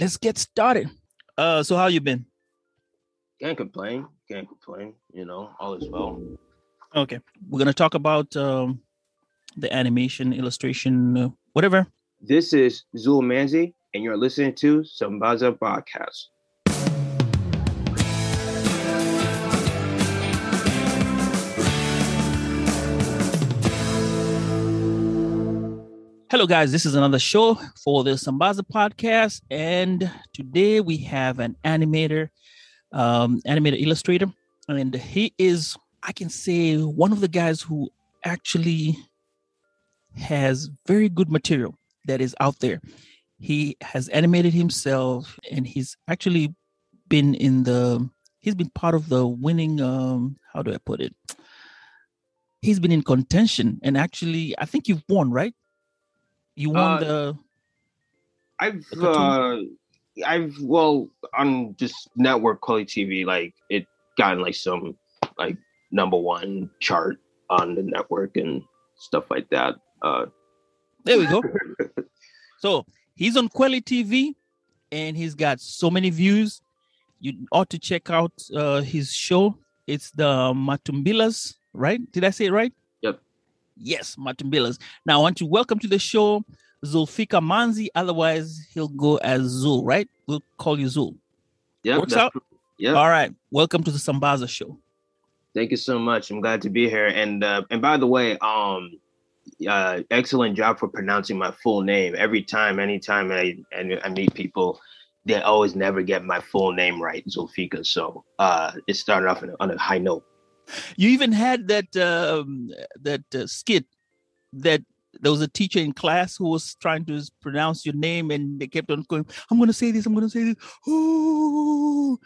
Let's get started. Uh, so how you been? Can't complain. Can't complain. You know, all is well. Okay, we're gonna talk about um, the animation, illustration, uh, whatever. This is Zul Manzi, and you're listening to Sambaza Podcast. Hello, guys. This is another show for the Sambaza podcast, and today we have an animator, um, animator illustrator, and he is, I can say, one of the guys who actually has very good material that is out there. He has animated himself, and he's actually been in the. He's been part of the winning. Um, how do I put it? He's been in contention, and actually, I think you've won, right? You won Uh, the. I've The uh, I've well on just network Kweli TV, like it gotten like some like number one chart on the network and stuff like that. Uh, There we go. So he's on Kweli TV, and he's got so many views. You ought to check out uh, his show. It's the Matumbilas, right? Did I say it right? Yep. Matumbilas. Now I want to welcome to the show Zulfika Manzi. Otherwise, he'll go as Zul, right? We'll call you Zul. yeah, Works out? Yeah. All right. Welcome to the Sambaza show. Thank you so much. I'm glad to be here. And uh, and by the way, um, uh, excellent job for pronouncing my full name. Every time, anytime I I, I meet people, they always never get my full name right, Zulfika. So uh, it started off on a, on a high note. You even had that um, that uh, skit that there was a teacher in class who was trying to pronounce your name, and they kept on going. I'm going to say this. I'm going to say this. Ooh.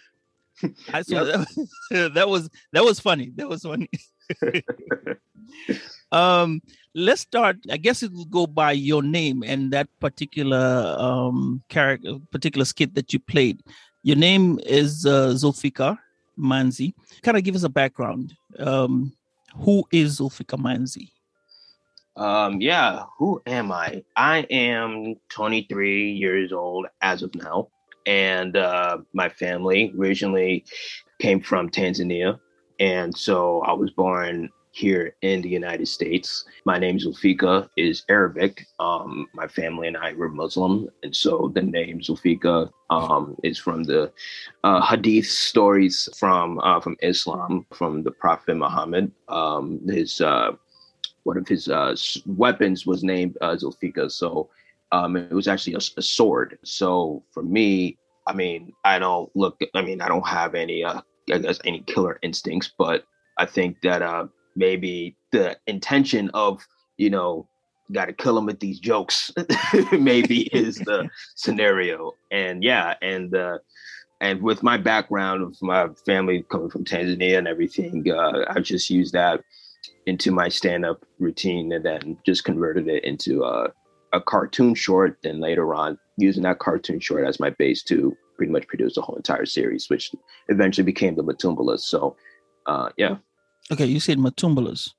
I saw that, that was that was funny. That was funny. um, let's start. I guess it will go by your name and that particular um character, particular skit that you played. Your name is uh, Zulfikar Manzi kind of give us a background. Um, who is Zulfika Manzi? Um, yeah, who am I? I am 23 years old as of now, and uh, my family originally came from Tanzania, and so I was born here in the United States. My name Zulfika is Arabic. Um, my family and I were Muslim, and so the name Zulfika um, is from the uh, Hadith stories from uh, from Islam, from the Prophet Muhammad. Um, his uh, one of his uh, weapons was named uh, Zulfika. So um, it was actually a sword. So for me, I mean, I don't look, I mean, I don't have any, uh, I guess, any killer instincts, but I think that uh, maybe the intention of, you know, got to kill him with these jokes, maybe is the scenario. And yeah, and uh, and with my background of my family coming from Tanzania and everything, uh, I just used that into my stand-up routine and then just converted it into a, a cartoon short. And later on using that cartoon short as my base to pretty much produce the whole entire series which eventually became the matumbalas. So uh yeah Okay, you said Matumbalas.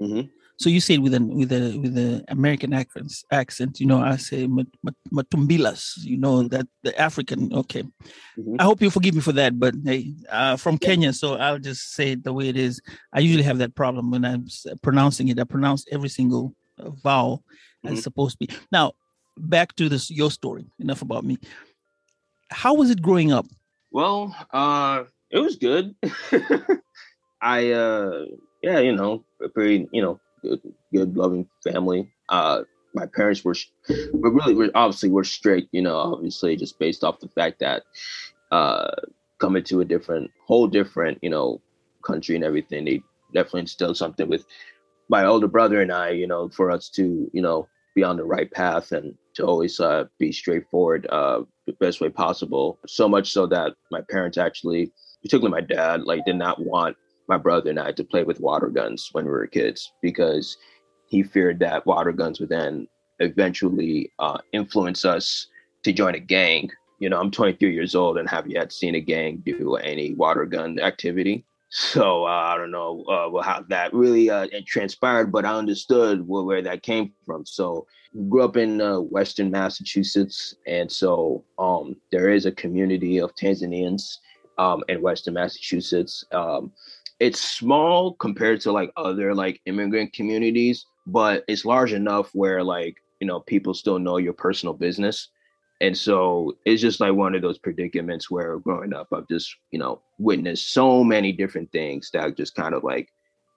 Mhm. So you said with an with a with the American accent. Accent, you know, I say Mat- Mat- Matumbilas. You know that the African. Okay, Mhm. I hope you forgive me for that. But hey, uh, from Kenya, so I'll just say it the way it is. I usually have that problem when I'm pronouncing it. I pronounce every single uh, vowel as Mhm. it's supposed to be. Now, back to this your story. Enough about me. How was it growing up? well uh it was good i uh yeah you know a pretty you know good, good loving family uh my parents were, but really, we're obviously we're strict, you know, obviously just based off the fact that uh, coming to a different, whole different, you know, country and everything, they definitely instilled something with my older brother and I, you know, for us to, you know, be on the right path and to always uh, be straightforward uh, the best way possible. So much so that my parents actually, particularly my dad, like did not want my brother and I to play with water guns when we were kids because he feared that water guns would then eventually uh, influence us to join a gang. You know, I'm 23 years old and have yet seen a gang do any water gun activity. So uh, I don't know uh, how that really uh, transpired, but I understood where, where that came from. So grew up in uh, Western Massachusetts, and so um, there is a community of Tanzanians um, in Western Massachusetts. Um, it's small compared to like other like immigrant communities, but it's large enough where like you know people still know your personal business. And so it's just like one of those predicaments where growing up i've just you know witnessed so many different things that just kind of like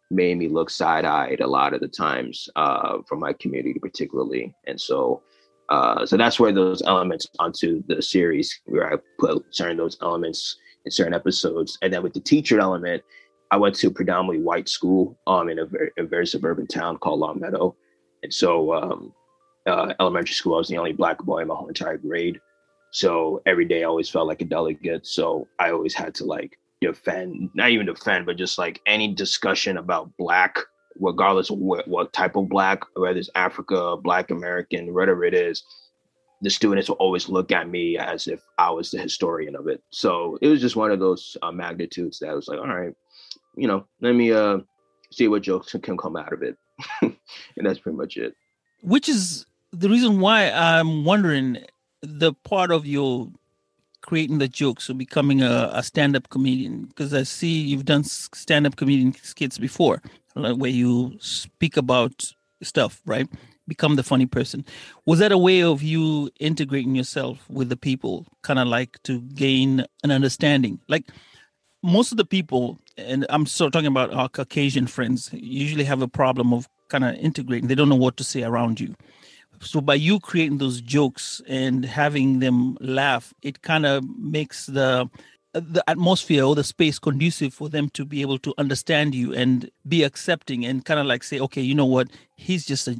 made me look side-eyed a lot of the times uh, from my community particularly. And so uh, so that's where those elements onto the series where i put certain those elements in certain episodes. And then with the teacher element i went to a predominantly white school um, in a very, a very suburban town called Longmeadow and so um, uh, elementary school, I was the only black boy in my whole entire grade. So every day I always felt like a delegate. So I always had to like defend, not even defend, but just like any discussion about black, regardless of what, what type of black, whether it's Africa, black American, whatever it is, the students will always look at me as if I was the historian of it. So it was just one of those uh, magnitudes that I was like, all right, you know, let me uh see what jokes can come out of it. and that's pretty much it. Which is the reason why I'm wondering the part of your creating the jokes or becoming a, a stand-up comedian because I see you've done stand-up comedian skits before where you speak about stuff, right? Become the funny person. Was that a way of you integrating yourself with the people, kind of like to gain an understanding? Like most of the people, and I'm of talking about our Caucasian friends, usually have a problem of kind of integrating. They don't know what to say around you so by you creating those jokes and having them laugh it kind of makes the the atmosphere or the space conducive for them to be able to understand you and be accepting and kind of like say okay you know what he's just a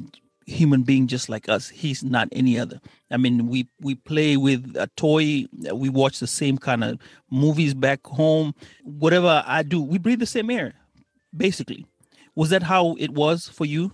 human being just like us he's not any other i mean we we play with a toy we watch the same kind of movies back home whatever i do we breathe the same air basically was that how it was for you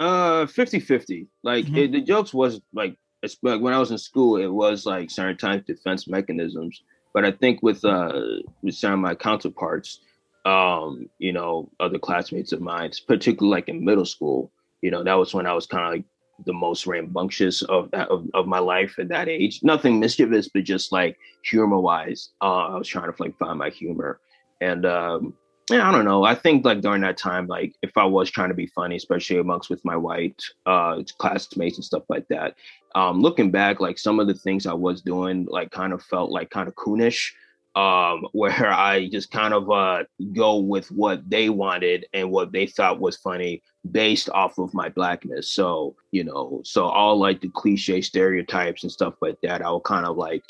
uh, 50-50. Like mm-hmm. it, the jokes was like, like when I was in school, it was like certain times defense mechanisms. But I think with uh with some of my counterparts, um, you know, other classmates of mine, particularly like in middle school, you know, that was when I was kind of like the most rambunctious of of, of my life at that age. Nothing mischievous, but just like humor wise, uh, I was trying to like find my humor. And um, yeah, I don't know. I think like during that time, like if I was trying to be funny, especially amongst with my white uh classmates and stuff like that, um, looking back, like some of the things I was doing, like kind of felt like kind of coonish, um, where I just kind of uh go with what they wanted and what they thought was funny based off of my blackness. So, you know, so all like the cliche stereotypes and stuff like that, I will kind of like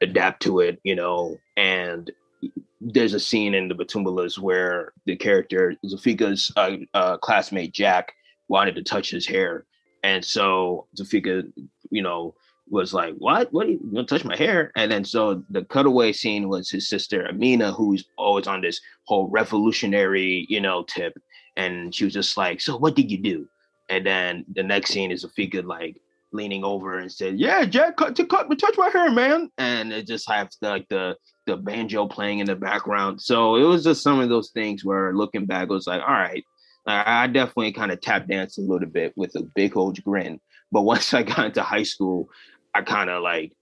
adapt to it, you know, and there's a scene in the Matumbalas where the character Zafika's uh, uh, classmate Jack wanted to touch his hair, and so Zafika, you know, was like, "What? What? Are you gonna touch my hair?" And then so the cutaway scene was his sister Amina, who's always on this whole revolutionary, you know, tip, and she was just like, "So what did you do?" And then the next scene is Zafika like leaning over and said, "Yeah, Jack, cut to cut, touch my hair, man." And it just has like the the banjo playing in the background. So it was just some of those things where looking back, it was like, all right, I definitely kind of tap danced a little bit with a big old grin. But once I got into high school, I kind of like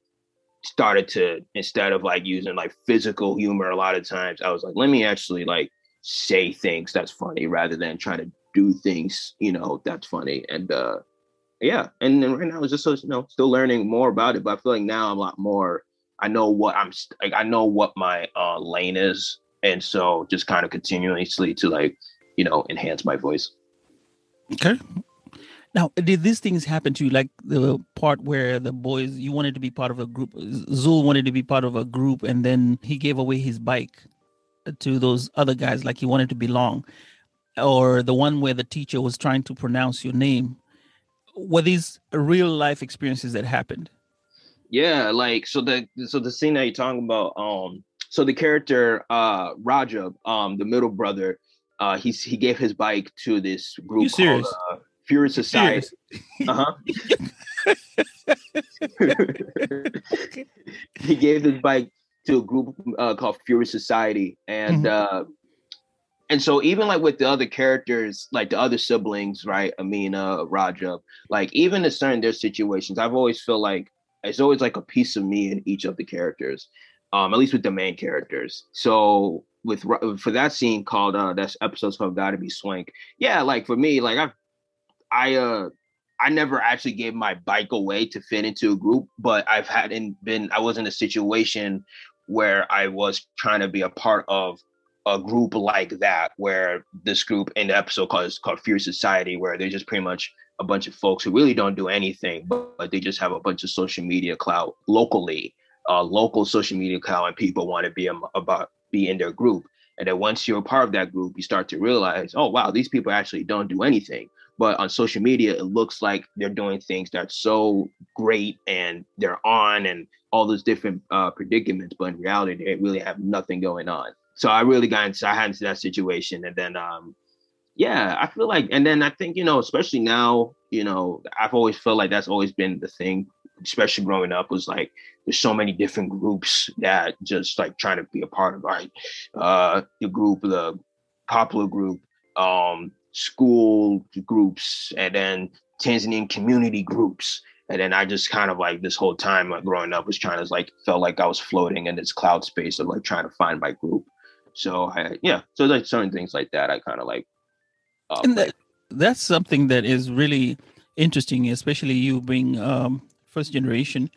started to instead of like using like physical humor a lot of times, I was like, let me actually like say things that's funny rather than trying to do things, you know, that's funny. And uh yeah, and then right now it's just so you know, still learning more about it. But I feel like now I'm a lot more I know what I'm like. I know what my uh, lane is, and so just kind of continuously to like, you know, enhance my voice. Okay. Now, did these things happen to you? Like the part where the boys, you wanted to be part of a group. Zul wanted to be part of a group, and then he gave away his bike to those other guys. Like he wanted to belong. or the one where the teacher was trying to pronounce your name were these real life experiences that happened yeah like so the so the scene that you're talking about um so the character uh Rajab, um the middle brother uh he's he gave his bike to this group You called uh, Fury Society. Uh-huh. he gave this bike to a group uh, called Fury Society, and mm-hmm. uh, and so even like with the other characters, like the other siblings, right? Amina, Raja, like even in certain their situations, I've always felt like it's always like a piece of me in each of the characters, um, at least with the main characters. So with for that scene called uh that's episodes called Gotta Be Swank. Yeah, like for me, like I've I uh I never actually gave my bike away to fit into a group, but I've hadn't been I was in a situation where I was trying to be a part of a group like that, where this group in the episode called called Fear Society, where they're just pretty much a bunch of folks who really don't do anything, but, but they just have a bunch of social media clout locally, uh, local social media clout, and people want to be a, about be in their group. And then once you're a part of that group, you start to realize, oh wow, these people actually don't do anything but on social media it looks like they're doing things that's so great and they're on and all those different uh, predicaments but in reality they really have nothing going on. So i really got into i had into that situation and then um yeah i feel like and then i think you know especially now you know i've always felt like that's always been the thing especially growing up was like there's so many different groups that just like trying to be a part of right uh the group the popular group um school groups and then Tanzanian community groups. And then I just kind of like this whole time like growing up was trying to like felt like I was floating in this cloud space of like trying to find my group. So I yeah, so like certain things like that I kind of like. Uh, and that, that's something that is really interesting, especially you being um, first generation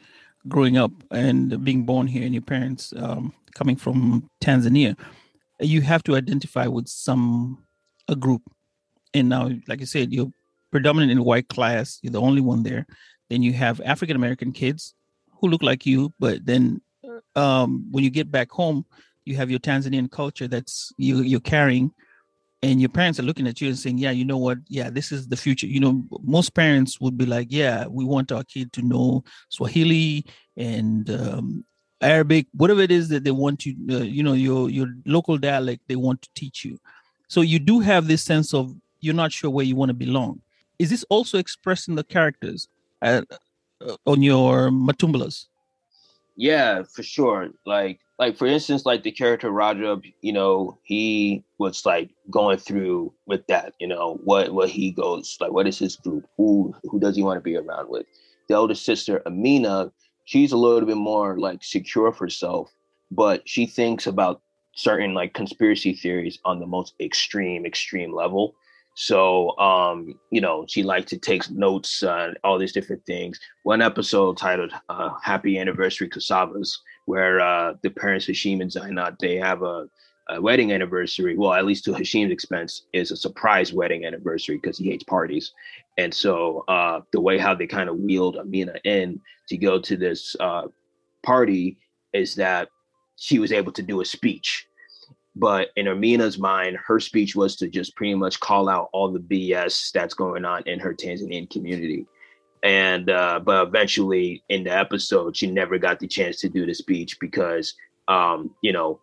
growing up and being born here and your parents um, coming from Tanzania. You have to identify with some a group and now like i said you're predominant in white class. You're the only one there. Then you have african american kids who look like you but then um, when you get back home you have your tanzanian culture that's you, you're carrying and your parents are looking at you and saying yeah you know what? Yeah this is the future. You know most parents would be like yeah we want our kid to know swahili and um, arabic whatever it is that they want you uh, you know your your local dialect they want to teach you. So you do have this sense of you're not sure where you want to belong. Is this also expressed in the characters uh, on your Matumbalas? Yeah, for sure. Like, like for instance, like the character Rajab, you know, he was like going through with that, you know, what what he goes like, what is his group? Who who does he want to be around with? The older sister Amina, she's a little bit more like secure of herself, but she thinks about certain like conspiracy theories on the most extreme, extreme level. So, um, you know, she liked to take notes on all these different things. One episode titled uh, "Happy Anniversary Cassavas," where uh, the parents Hashim and Zainat they have a, a, wedding anniversary. Well, at least to Hashim's expense, is a surprise wedding anniversary because he hates parties. And so, uh, the way how they kind of wheeled Amina in to go to this uh, party is that she was able to do a speech but in Amina's mind, her speech was to just pretty much call out all the BS that's going on in her Tanzanian community. And uh, but eventually in the episode, she never got the chance to do the speech because um, you know,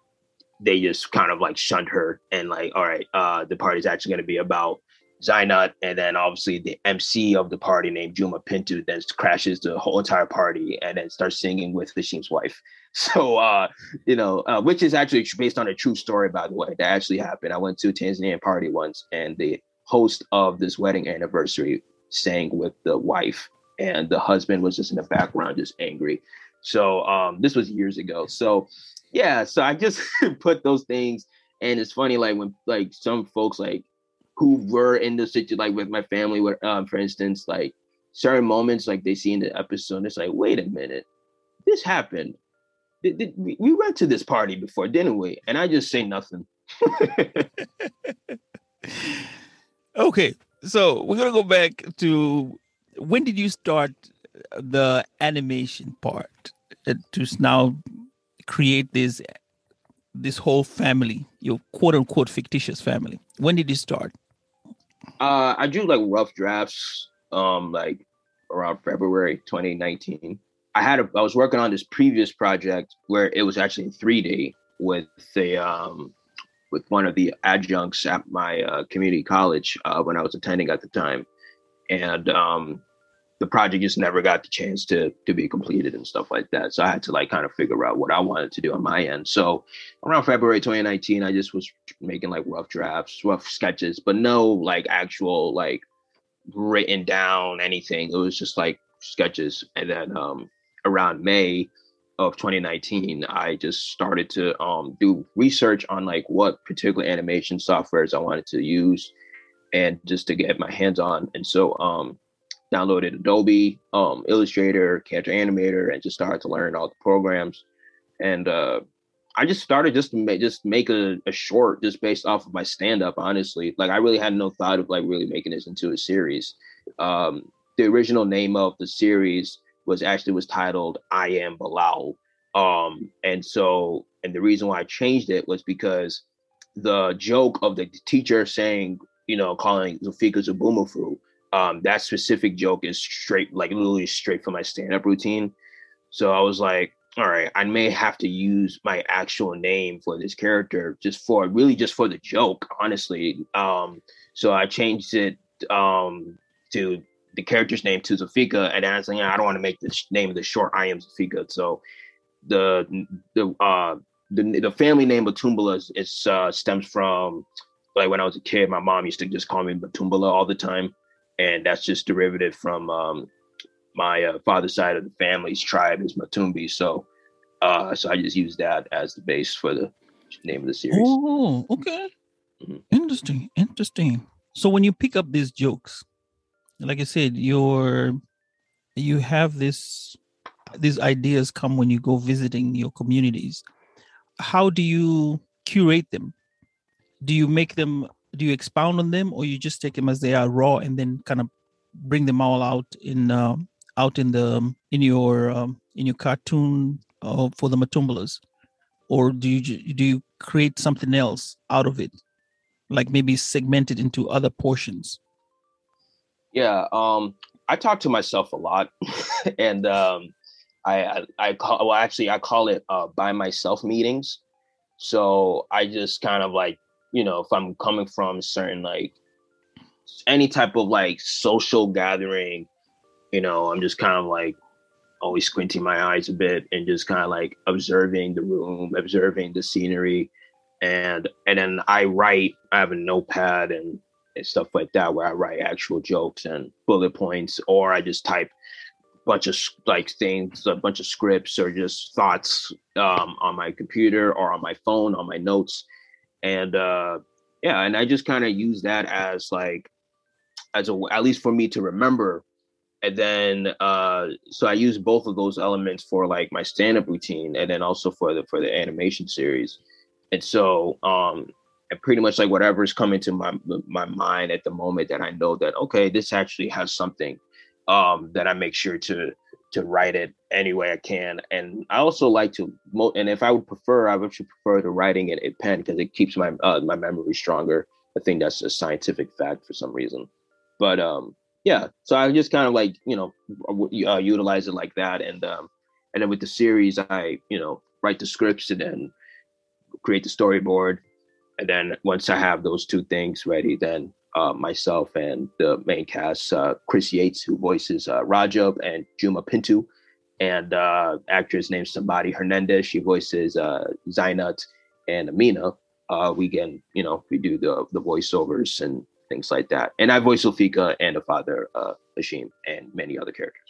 they just kind of like shunned her and like, all right, uh, the party's actually gonna be about Zainat, and then obviously the MC of the party named Juma Pintu then crashes the whole entire party and then starts singing with Hashim's wife. So, uh, you know, uh, which is actually based on a true story, by the way, that actually happened. I went to a Tanzanian party once, and the host of this wedding anniversary sang with the wife, and the husband was just in the background, just angry. So, um, this was years ago. So, yeah, so I just put those things, and it's funny, like when like some folks like who were in the situation, like with my family, where, um, for instance, like certain moments, like they see in the episode, it's like, wait a minute, this happened. Did, did, we went to this party before, didn't we? And I just say nothing. okay, so we're gonna go back to when did you start the animation part uh, to now create this this whole family, your quote unquote fictitious family? When did you start? Uh, I drew like rough drafts, um, like around February 2019. I had a, I was working on this previous project where it was actually in 3D with the um, with one of the adjuncts at my uh, community college uh, when I was attending at the time, and um, the project just never got the chance to to be completed and stuff like that. So I had to like kind of figure out what I wanted to do on my end. So around February 2019, I just was making like rough drafts, rough sketches, but no like actual like written down anything. It was just like sketches. And then um around May of 2019, I just started to um do research on like what particular animation softwares I wanted to use and just to get my hands on. And so um downloaded Adobe um, Illustrator, Character Animator, and just started to learn all the programs. And uh, I just started just to make, just make a, a short just based off of my stand up. Honestly, like I really had no thought of like really making this into a series. Um, the original name of the series was actually was titled "I Am Bilal," um, and so and the reason why I changed it was because the joke of the teacher saying, you know, calling Zulfikar Zoboomafoo um, that specific joke is straight, like literally straight from my stand-up routine. So I was like, all right, I may have to use my actual name for this character just for really just for the joke, honestly. Um, so I changed it um, to the character's name to Zulfikar, and I was like, I don't want to make the name of the short. I am Zulfikar. So the the uh the the family name Batumbala is, is uh, stems from like when I was a kid, my mom used to just call me Batumbala all the time and that's just derivative from um, my uh, father's side of the family's tribe is Matumbi. So, uh, so I just use that as the base for the name of the series. Oh, okay, mm-hmm. interesting, interesting. So when you pick up these jokes, like I said, you're you have this these ideas come when you go visiting your communities. How do you curate them? Do you make them do you expound on them or you just take them as they are raw and then kind of bring them all out in uh, out in the um, in your um, in your cartoon uh, for the matumbalas or do you do you create something else out of it like maybe segment it into other portions yeah um i talk to myself a lot and um I, I i call well actually i call it uh by myself meetings so i just kind of like you know, if I'm coming from certain like any type of like social gathering, you know, I'm just kind of like always squinting my eyes a bit and just kind of like observing the room, observing the scenery. And and then I write, I have a notepad and, and stuff like that where I write actual jokes and bullet points, or I just type a bunch of like things, a bunch of scripts or just thoughts um, on my computer or on my phone, on my notes. And uh yeah and i just kind of use that as like as a at least for me to remember. And then uh so i use both of those elements for like my stand-up routine and then also for the for the animation series. And so um and pretty much like whatever's coming to my my mind at the moment that i know that okay this actually has something um that i make sure to to write it any way I can. And I also like to, and if I would prefer, I would actually prefer to writing it in pen because it keeps my uh, my memory stronger. I think that's a scientific fact for some reason. But um, yeah, so I just kind of like you know uh, utilize it like that, and um, and then with the series, I you know write the scripts and then create the storyboard, and then once I have those two things ready, then uh, myself and the main cast, uh, Chris Yates, who voices uh, Rajab and Juma Pintu, and uh, actress named Somebody Hernandez. She voices uh, Zainat and Amina. Uh, we can, you know, we do the the voiceovers and things like that. And I voice Zulfikar and the father, uh, Hashim, and many other characters.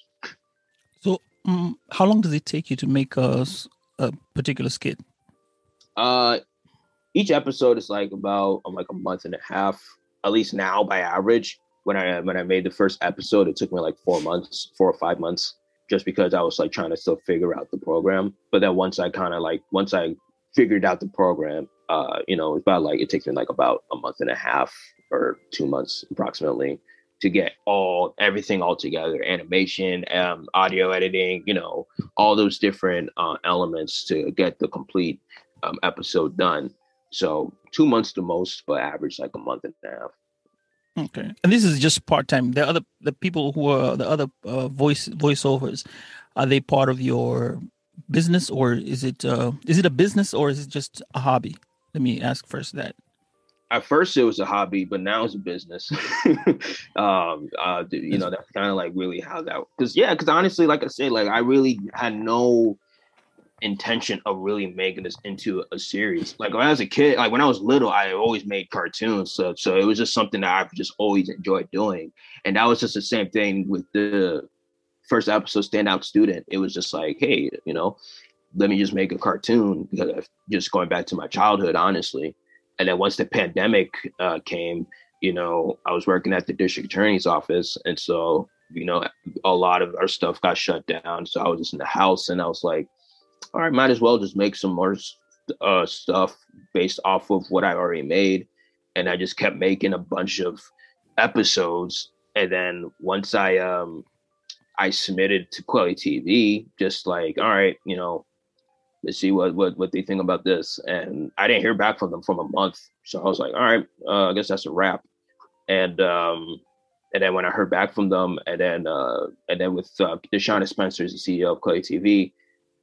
So, um, how long does it take you to make a, a particular skit? Uh, each episode is like about um, like a month and a half at least now by average. When I when I made the first episode, it took me like four months, four or five months, just because I was like trying to still figure out the program. But then once I kind of like once I figured out the program, uh, you know, it's about like it takes me like about a month and a half or two months approximately to get all everything all together animation um, audio editing you know all those different uh, elements to get the complete um, episode done. So two months the most, but average like a month and a half. Okay, and this is just part time. The other the people who are the other uh, voice voiceovers, are they part of your business or is it uh, is it a business or is it just a hobby? Let me ask first that. At first, it was a hobby, but now it's a business. um, uh, you know, that's kind of like really how that. Because yeah, because honestly, like I said, like I really had no intention of really making this into a series. Like when I was a kid, like when I was little, I always made cartoons. So so it was just something that I've just always enjoyed doing. And that was just the same thing with the first episode standout student. It was just like, hey, you know, let me just make a cartoon because just going back to my childhood, honestly. And then once the pandemic uh, came, you know, I was working at the district attorney's office. And so, you know, a lot of our stuff got shut down. So I was just in the house and I was like, all right, might as well just make some more uh, stuff based off of what I already made. And I just kept making a bunch of episodes. And then once I um I submitted to Kweli TV, just like, all right, you know, let's see what what what they think about this. And I didn't hear back from them from a month. So I was like, all right, uh, I guess that's a wrap. And um and then when I heard back from them, and then uh and then with uh, DeShuna Spencer the CEO of Kweli TV,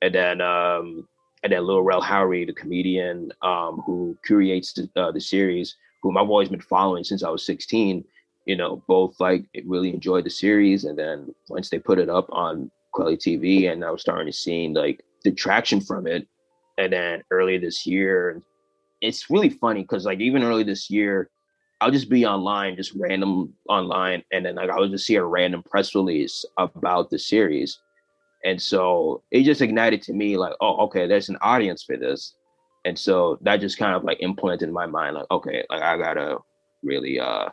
and then um, and then Lil Rel Howery, the comedian um, who curates the, uh, the series, whom I've always been following since I was 16. You know, both like really enjoyed the series, and then once they put it up on Kweli TV, and I was starting to see like the traction from it. And then earlier this year, it's really funny because like even early this year, I'll just be online, just random online, and then like I would just see a random press release about the series, and so it just ignited to me like, oh, okay, there's an audience for this. And so that just kind of like implanted in my mind, like, okay, like I gotta really uh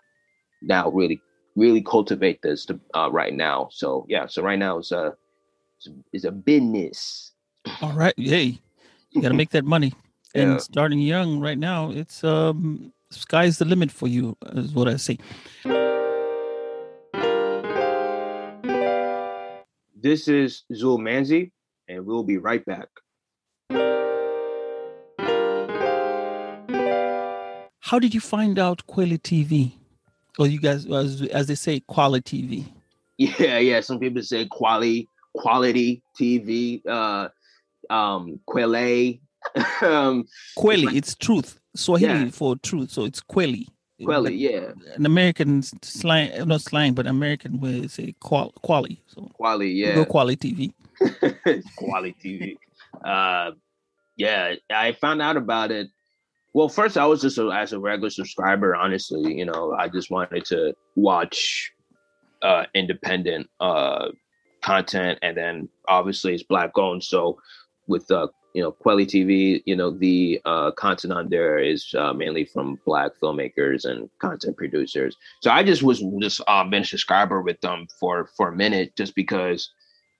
now really really cultivate this to, uh, right now. So yeah, so right now it's a it's a business. All right, hey, you gotta make that money. And yeah. starting young right now, it's um sky's the limit for you, is what I say. This is Zul Manzi, and we'll be right back. How did you find out quality TV? Or you guys, as, as they say, quality TV? Yeah, yeah. Some people say quality, quality TV. Uh, um, Kweli. um, Kweli, it's truth. Swahili yeah. for truth, so it's Kweli. Quali, yeah. An American slang, not slang, but American way say qual, quali. So quali, yeah. Go quality TV. quality TV. Uh, yeah, I found out about it. Well, first I was just a, as a regular subscriber. Honestly, you know, I just wanted to watch uh, independent uh, content, and then obviously it's black owned. So with uh, you know, Kweli TV, you know, the uh, content on there is uh, mainly from Black filmmakers and content producers. So I just was just um, been a subscriber with them for for a minute, just because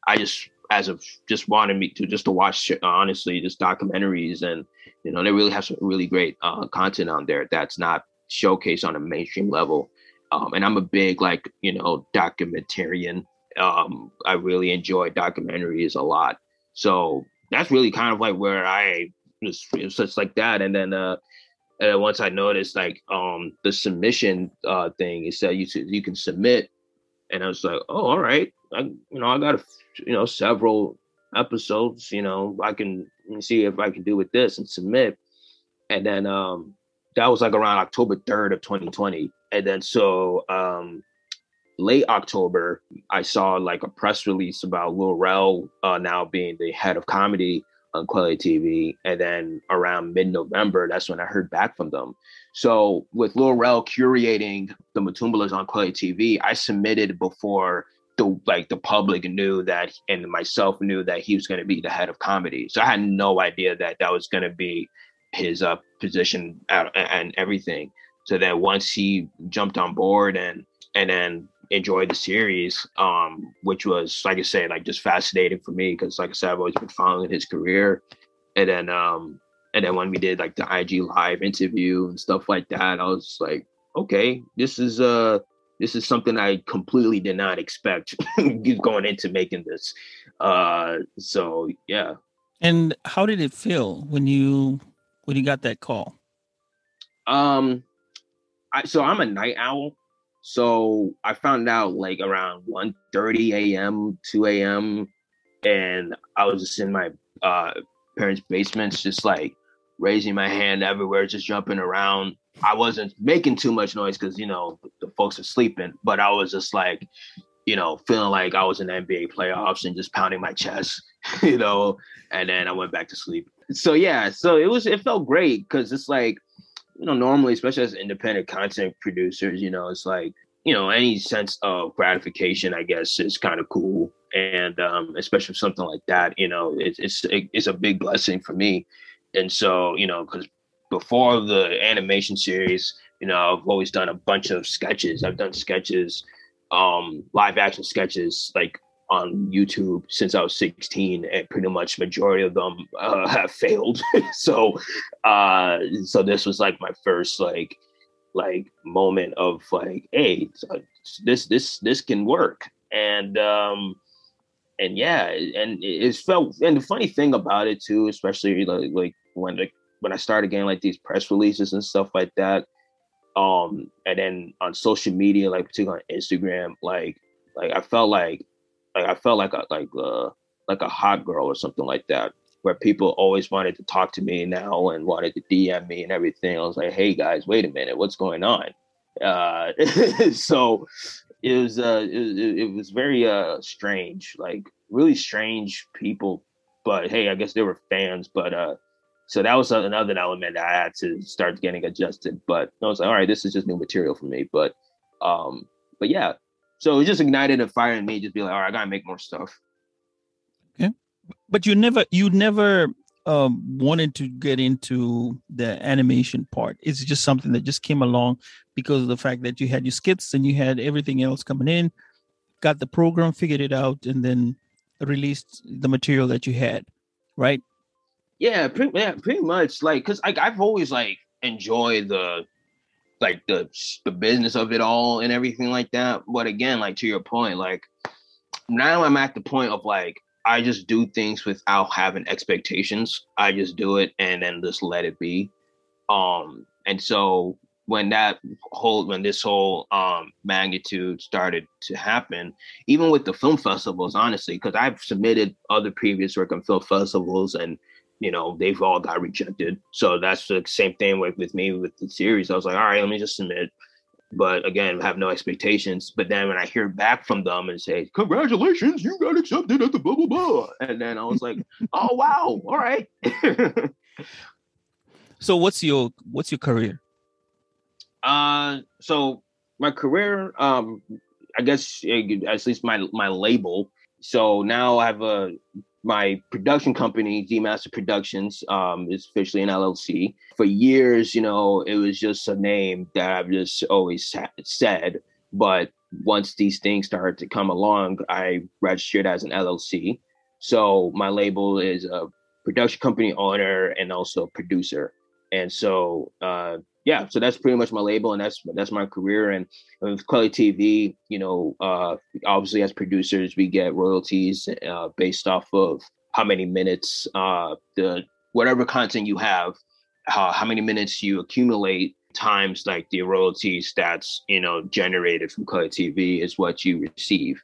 I just as of just wanted me to just to watch honestly just documentaries and you know they really have some really great uh, content on there that's not showcased on a mainstream level. Um, and I'm a big like you know documentarian. Um, I really enjoy documentaries a lot. So that's really kind of like where I was, was just like that. And then uh and once I noticed like um the submission uh thing, it said you you can submit, and I was like, oh, all right, I you know I got a, you know several episodes, you know I can see if I can do with this and submit, and then um that was like around October third of 2020, and then so um late October, I saw like a press release about Lil Rel uh, now being the head of comedy on Kweli TV. And then around mid November, that's when I heard back from them. So with Lil Rel curating the Matumbalas on Quality TV, I submitted before the like the public knew that and myself knew that he was going to be the head of comedy. So I had no idea that that was going to be his uh, position and everything. So then once he jumped on board and and then enjoyed the series, um, which was like I said, like just fascinating for me because like I said, I've always been following his career. And then um and then when we did like the IG live interview and stuff like that, I was like, okay, this is uh this is something I completely did not expect going into making this. Uh so yeah. And how did it feel when you when you got that call? Um, I so I'm a night owl. So I found out like around 1 30 a.m., 2 a.m. And I was just in my uh, parents' basements, just like raising my hand everywhere, just jumping around. I wasn't making too much noise because, you know, the folks are sleeping, but I was just like, you know, feeling like I was in NBA playoffs and just pounding my chest, you know, and then I went back to sleep. So yeah, so it was it felt great because it's like you know, normally, especially as independent content producers, you know, it's like, you know, any sense of gratification, I guess, is kind of cool. And um, especially something like that, you know, it, it's it's a big blessing for me. And so, you know, because before the animation series, you know, I've always done a bunch of sketches. I've done sketches, um, live action sketches, like on YouTube since I was 16, and pretty much majority of them uh, have failed. so, uh, so this was like my first like like moment of like, hey, this this this can work, and um, and yeah, and it felt. And the funny thing about it too, especially like like when like when I started getting like these press releases and stuff like that, um, and then on social media, like particularly on Instagram, like like I felt like like I felt like a like uh like a hot girl or something like that, where people always wanted to talk to me now and wanted to DM me and everything. I was like, hey guys, wait a minute, what's going on? Uh, so it was uh it, it was very uh strange, like really strange people. But hey, I guess they were fans. But uh, so that was another element that I had to start getting adjusted. But I was like, all right, this is just new material for me. But um, but yeah, so it just ignited a fire in me, just be like, all right, I gotta make more stuff. Okay. But you never you never um wanted to get into the animation part. It's just something that just came along because of the fact that you had your skits and you had everything else coming in, got the program, figured it out, and then released the material that you had, right? Yeah, pretty, yeah, pretty much. Like, cause like I've always like enjoyed the like the the business of it all and everything like that. But again, like to your point, like now I'm at the point of like I just do things without having expectations. I just do it and then just let it be. Um and so when that whole when this whole um magnitude started to happen, even with the film festivals, honestly, because I've submitted other previous work on film festivals and you know, they've all got rejected. So that's the same thing with, with me with the series. I was like, all right, let me just submit. But again, have no expectations. But then when I hear back from them and say, Congratulations, you got accepted at the blah blah blah. And then I was like, Oh wow, all right. so what's your what's your career? Uh so my career, um, I guess at least my my label. So now I have a my production company, Z Master Productions, um, is officially an LLC. For years, you know, it was just a name that I've just always said. But once these things started to come along, I registered as an LLC. So my label is a production company owner and also a producer. And so, uh, yeah, so that's pretty much my label, and that's that's my career. And with Kweli TV, you know, uh, obviously as producers, we get royalties uh, based off of how many minutes uh, the whatever content you have, how how many minutes you accumulate times like the royalties that's you know generated from Kweli TV is what you receive.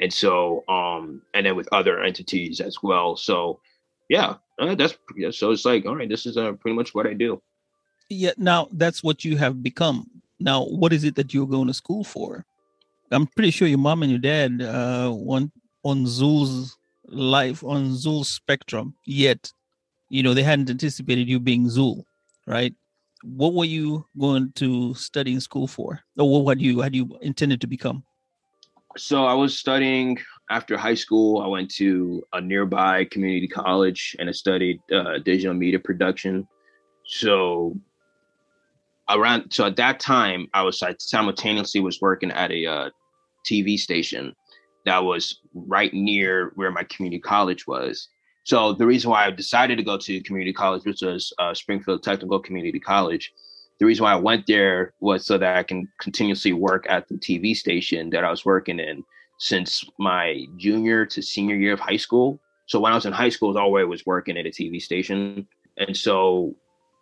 And so, um, and then with other entities as well. So, yeah, uh, that's so it's like, all right, this is uh, pretty much what I do. Yeah now that's what you have become. Now what is it that you're going to school for? I'm pretty sure your mom and your dad uh want on zul's life on zul's spectrum yet you know they hadn't anticipated you being zul right? What were you going to study in school for? Or what you had you intended to become? So i was studying after high school i went to a nearby community college and i studied uh, digital media production. So around so at that time i was I simultaneously was working at a uh, tv station that was right near where my community college was. So the reason why i decided to go to community college which was uh, springfield technical community college the reason why i went there was so that i can continuously work at the tv station that i was working in since my junior to senior year of high school so when i was in high school all i was working at a tv station and so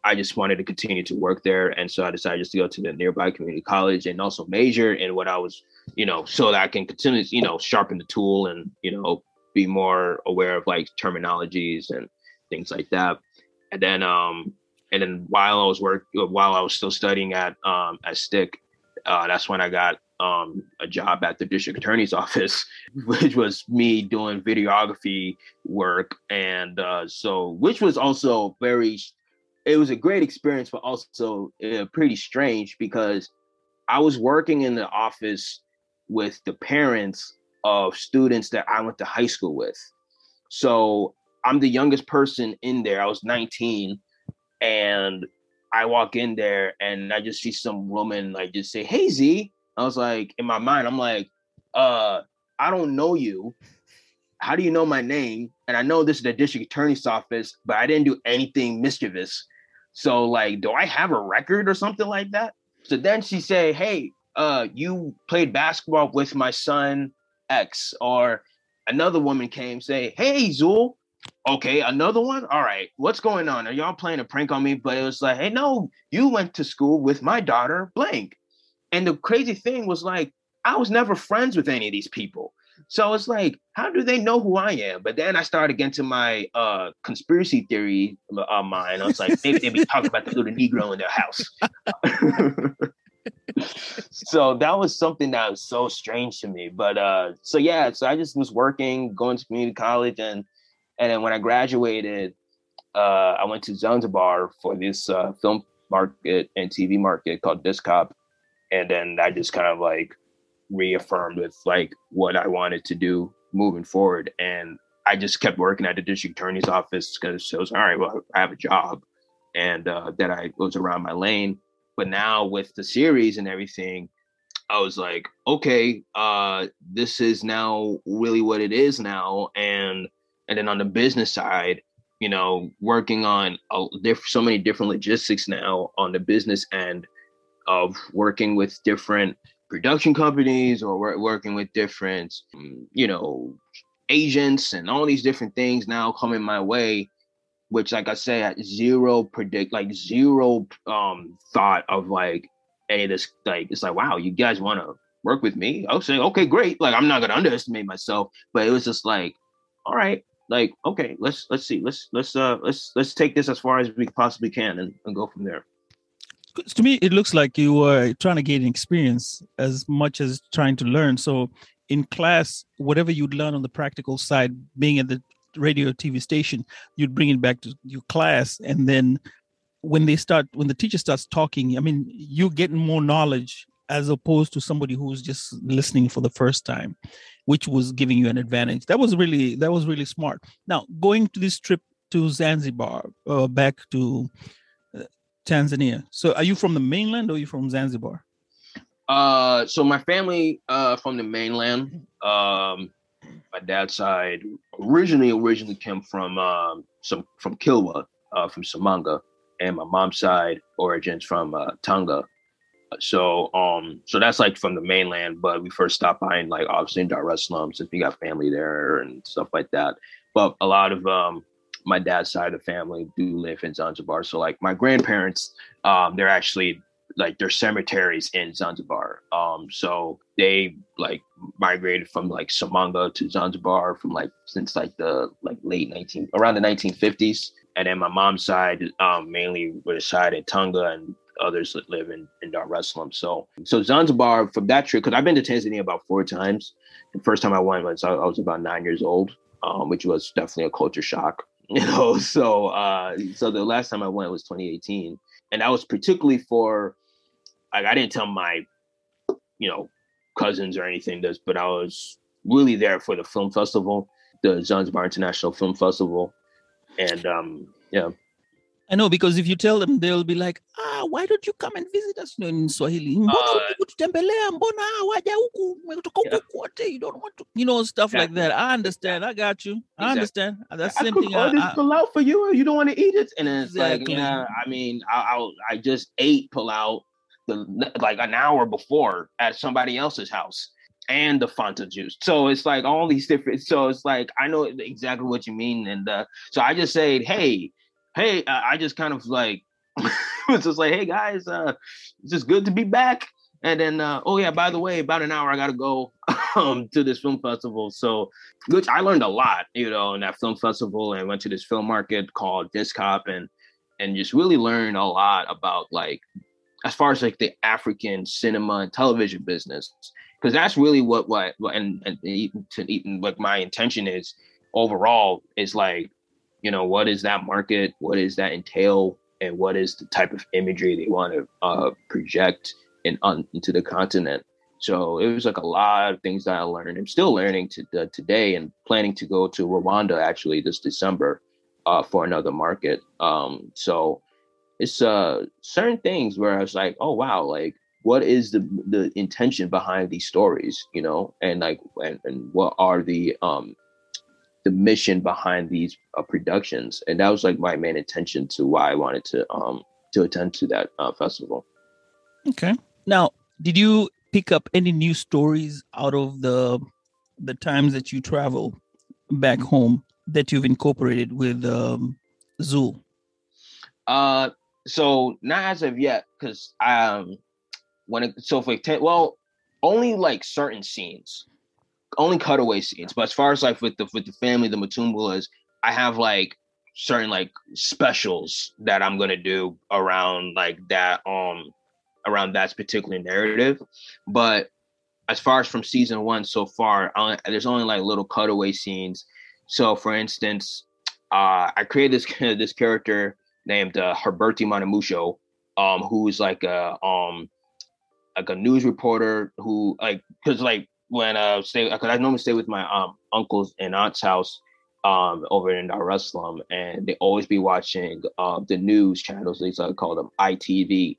I just wanted to continue to work there. And so I decided just to go to the nearby community college and also major in what I was, you know, so that I can continue, you know, sharpen the tool and, you know, be more aware of like terminologies and things like that. And then, um, and then while I was work, while I was still studying at um, at Stick, uh, that's when I got um, a job at the district attorney's office, which was me doing videography work, and uh, so which was also very it was a great experience, but also uh, pretty strange because I was working in the office with the parents of students that I went to high school with. So I'm the youngest person in there. I was 19 and I walk in there and I just see some woman like just say, Hey Z. I was like, in my mind, I'm like, uh, I don't know you. How do you know my name? And I know this is the district attorney's office, but I didn't do anything mischievous. So like, do I have a record or something like that? So then she say, "Hey, uh, you played basketball with my son X." Or another woman came say, "Hey, Zul." Okay, another one. All right, what's going on? Are y'all playing a prank on me? But it was like, hey, no, you went to school with my daughter, blank. And the crazy thing was like, I was never friends with any of these people. So it's like, how do they know who I am? But then I started getting to my uh, conspiracy theory uh, mind. I was like, maybe they be talking about the little Negro in their house. so that was something that was so strange to me. But uh, so yeah, so I just was working, going to community college, and and then when I graduated, uh, I went to Zanzibar for this uh, film market and TV market called Discop, and then I just kind of like reaffirmed with like what I wanted to do moving forward. And I just kept working at the district attorney's office because I was all right. Well, I have a job, and uh, that I was around my lane. But now with the series and everything, I was like, okay, uh, this is now really what it is now. And and then on the business side, you know, working on a so many different logistics now on the business end of working with different production companies or working with different, you know, agents and all these different things now coming my way, which, like I say, at zero predict, like zero um thought of like any of this. Like it's like, wow, you guys want to work with me? I'll say, okay, great. Like I'm not gonna underestimate myself, but it was just like, all right, like okay, let's let's see, let's let's uh let's let's take this as far as we possibly can and, and go from there to me it looks like you were trying to gain experience as much as trying to learn. So in class whatever you'd learn on the practical side being at the radio tv station you'd bring it back to your class and then when they start when the teacher starts talking i mean you're getting more knowledge as opposed to somebody who's just listening for the first time which was giving you an advantage. That was really that was really smart. Now going to this trip to zanzibar uh, back to Tanzania. So are you from the mainland or are you from Zanzibar? Uh, so my family uh from the mainland. Um, my dad's side originally originally came from um some from Kilwa, uh, from Samanga, and my mom's side origins from uh, Tanga. So um, so that's like from the mainland, but we first stopped by in like obviously in Dar es Salaam since we got family there and stuff like that. But a lot of um my dad's side of the family do live in Zanzibar. So like my grandparents, um, they're actually like their cemeteries in Zanzibar. Um, so they like migrated from like Samanga to Zanzibar from like since like the like late 19 around the 1950s. And then my mom's side um, mainly reside in Tanga and others that live in, in Dar es Salaam. So so Zanzibar from that trip, because I've been to Tanzania about four times. The first time I went was I was about nine years old, um, which was definitely a culture shock. you know so uh so the last time i went was 2018 and that was particularly for like i didn't tell my you know cousins or anything this but i was really there for the film festival the zanzibar international film festival and um yeah I know because if you tell them, they'll be like, ah, why don't you come and visit us in Swahili? Mbona uh, kututembelea? Mbona waja huku? kote. You don't want to, you know, stuff exactly. like that. I understand. I got you. Exactly. I understand. That's the same I thing. I, this pilau for you, you don't want to eat it, and it's exactly. like, yeah. I mean, I, I I just ate pilau the like an hour before at somebody else's house and the Fanta juice. So it's like all these different. So it's like I know exactly what you mean, and uh, so I just said, hey hey, I just kind of like was just like, hey guys, uh, it's just good to be back. And then, uh, oh yeah, by the way, about an hour I gotta go um, to this film festival. So, which I learned a lot, you know, in that film festival, and went to this film market called Discop, and and just really learned a lot about like, as far as like the African cinema and television business, because that's really what what and and to like my intention is overall is like, you know, what is that market? What does that entail? And what is the type of imagery they want to uh, project in on, into the continent. So it was like a lot of things that I learned. I'm still learning to, uh, today and planning to go to Rwanda actually this December uh, for another market. Um, so it's uh, certain things where I was like, oh wow, like what is the the intention behind these stories, you know, and like and, and what are the um the mission behind these uh, productions, and that was like my main intention to why I wanted to um to attend to that uh, festival. Okay. Now, did you pick up any new stories out of the the times that you travel back home that you've incorporated with um, Zul? Uh, so not as of yet, because um, when it so for ten, well, only like certain scenes, only cutaway scenes. But as far as like with the with the family, the Matumbalas, I have like certain like specials that I'm gonna do around like that um around that particular narrative. But as far as from season one so far, there's only like little cutaway scenes. So, for instance, uh, I created this this character named uh, Herberti Manamusho, um, who's like a um like a news reporter who like because like when uh stay because I normally stay with my um uncles and aunt's house um over in Dar es Salaam and they always be watching uh the news channels they call them ITV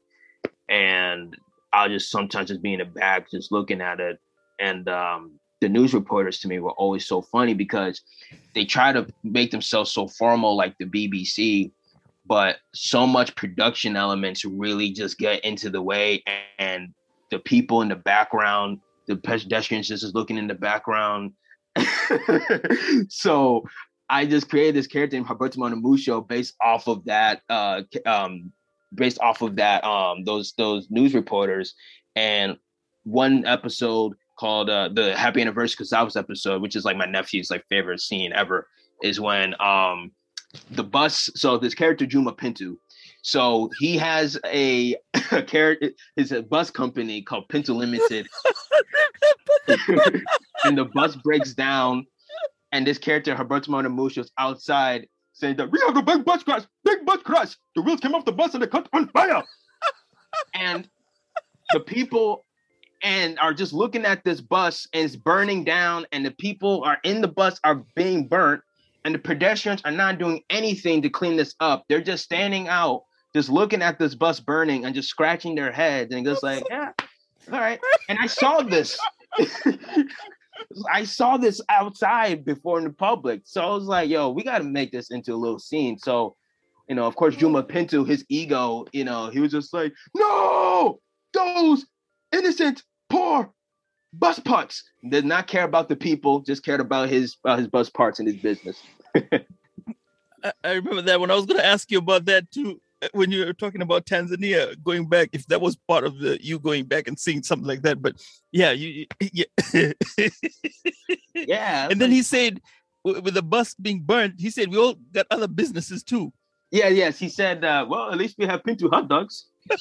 and I'll just sometimes just be in the back just looking at it. And um, the news reporters to me were always so funny because they try to make themselves so formal like the BBC, but so much production elements really just get into the way and the people in the background, the pedestrians just is looking in the background. so I just created this character named Roberto Monamusho based off of that uh, um, based off of that um those those news reporters and one episode called uh, the happy anniversary Casavas episode which is like my nephew's like favorite scene ever is when um the bus so this character Juma Pinto so he has a, a character his a bus company called Pinto Limited and the bus breaks down and this character Herberto Monamusho is outside saying that we have a big bus crash, big bus crash. The wheels came off the bus and they caught on fire. and the people and are just looking at this bus and it's burning down, and the people are in the bus are being burnt, and the pedestrians are not doing anything to clean this up. They're just standing out, just looking at this bus burning and just scratching their heads and just like, yeah, all right. And I saw this. I saw this outside before in the public. So I was like, yo, we got to make this into a little scene. So, you know, of course, Juma mm-hmm. Pinto, his ego, you know, he was just like, no, those innocent, poor bus parts. Did not care about the people, just cared about his about his bus parts and his business. I remember that when I was going to ask you about that too when you were talking about Tanzania going back, if that was part of the you going back and seeing something like that, but yeah, you yeah, yeah. And then he said, with the bus being burned, he said we all got other businesses too. Yeah, yes. He said, uh, well, at least we have Pinto hot dogs.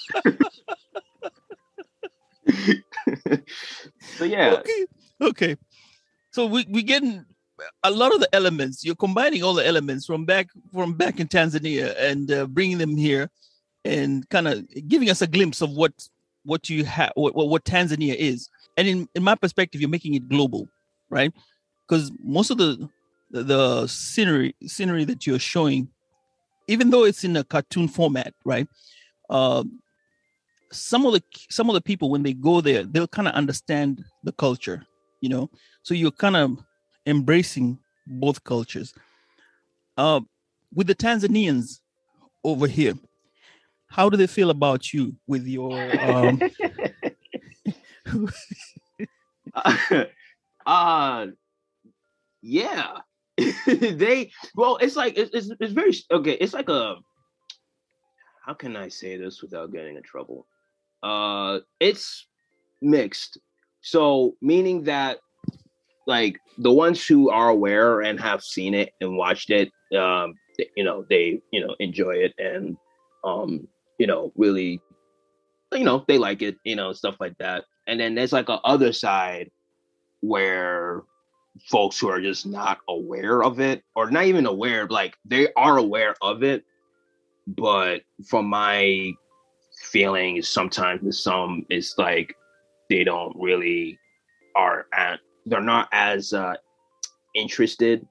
so yeah. Okay. Okay. So we we getting a lot of the elements you're combining all the elements from back from back in tanzania and uh, bringing them here and kind of giving us a glimpse of what what you have what, what tanzania is. And in, in my perspective you're making it global right? Because most of the, the scenery scenery that you're showing even though it's in a cartoon format right uh, some of the some of the people when they go there they'll kind of understand the culture you know? So you're kind of embracing both cultures. Uh, with the Tanzanians over here, how do they feel about you with your? Um... uh, yeah, they well, it's like it's, it's, it's very okay. It's like a how can I say this without getting in trouble? Uh, it's mixed. So meaning that like the ones who are aware and have seen it and watched it, um, you know, they you know enjoy it and um, you know, really, you know, they like it, you know, stuff like that. And then there's like a other side where folks who are just not aware of it or not even aware like they are aware of it but from my feelings sometimes with some it's like they don't really are at they're not as uh interested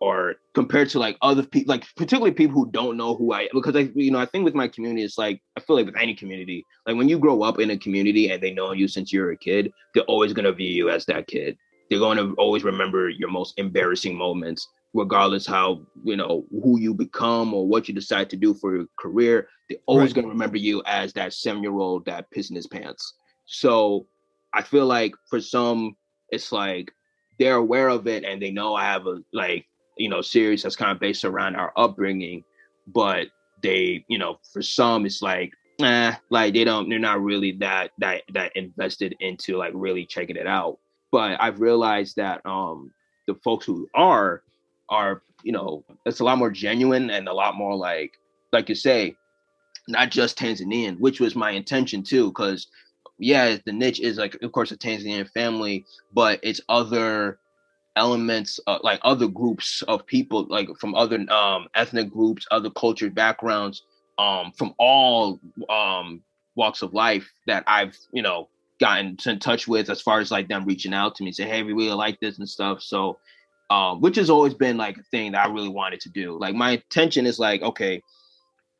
or compared to like other people like particularly people who don't know who i am because i you know i think with my community it's like i feel like with any community like when you grow up in a community and they know you since you're a kid they're always going to view you as that kid. They're going to always remember your most embarrassing moments regardless how you know who you become or what you decide to do for your career. They're always right. going to remember you as that seven year old that pissed in his pants. So i feel like for some it's like they're aware of it and they know i have a like you know series that's kind of based around our upbringing but they you know for some it's like eh, like they don't they're not really that that that invested into like really checking it out. But I've realized that um the folks who are are you know it's a lot more genuine and a lot more like like you say not just Tanzanian, which was my intention too, because yeah, the niche is like of course a Tanzanian family, but it's other elements uh, like other groups of people like from other um ethnic groups other culture backgrounds um from all um walks of life that i've you know gotten in touch with as far as like them reaching out to me say hey we really like this and stuff. So um which has always been like a thing that i really wanted to do. Like my intention is like okay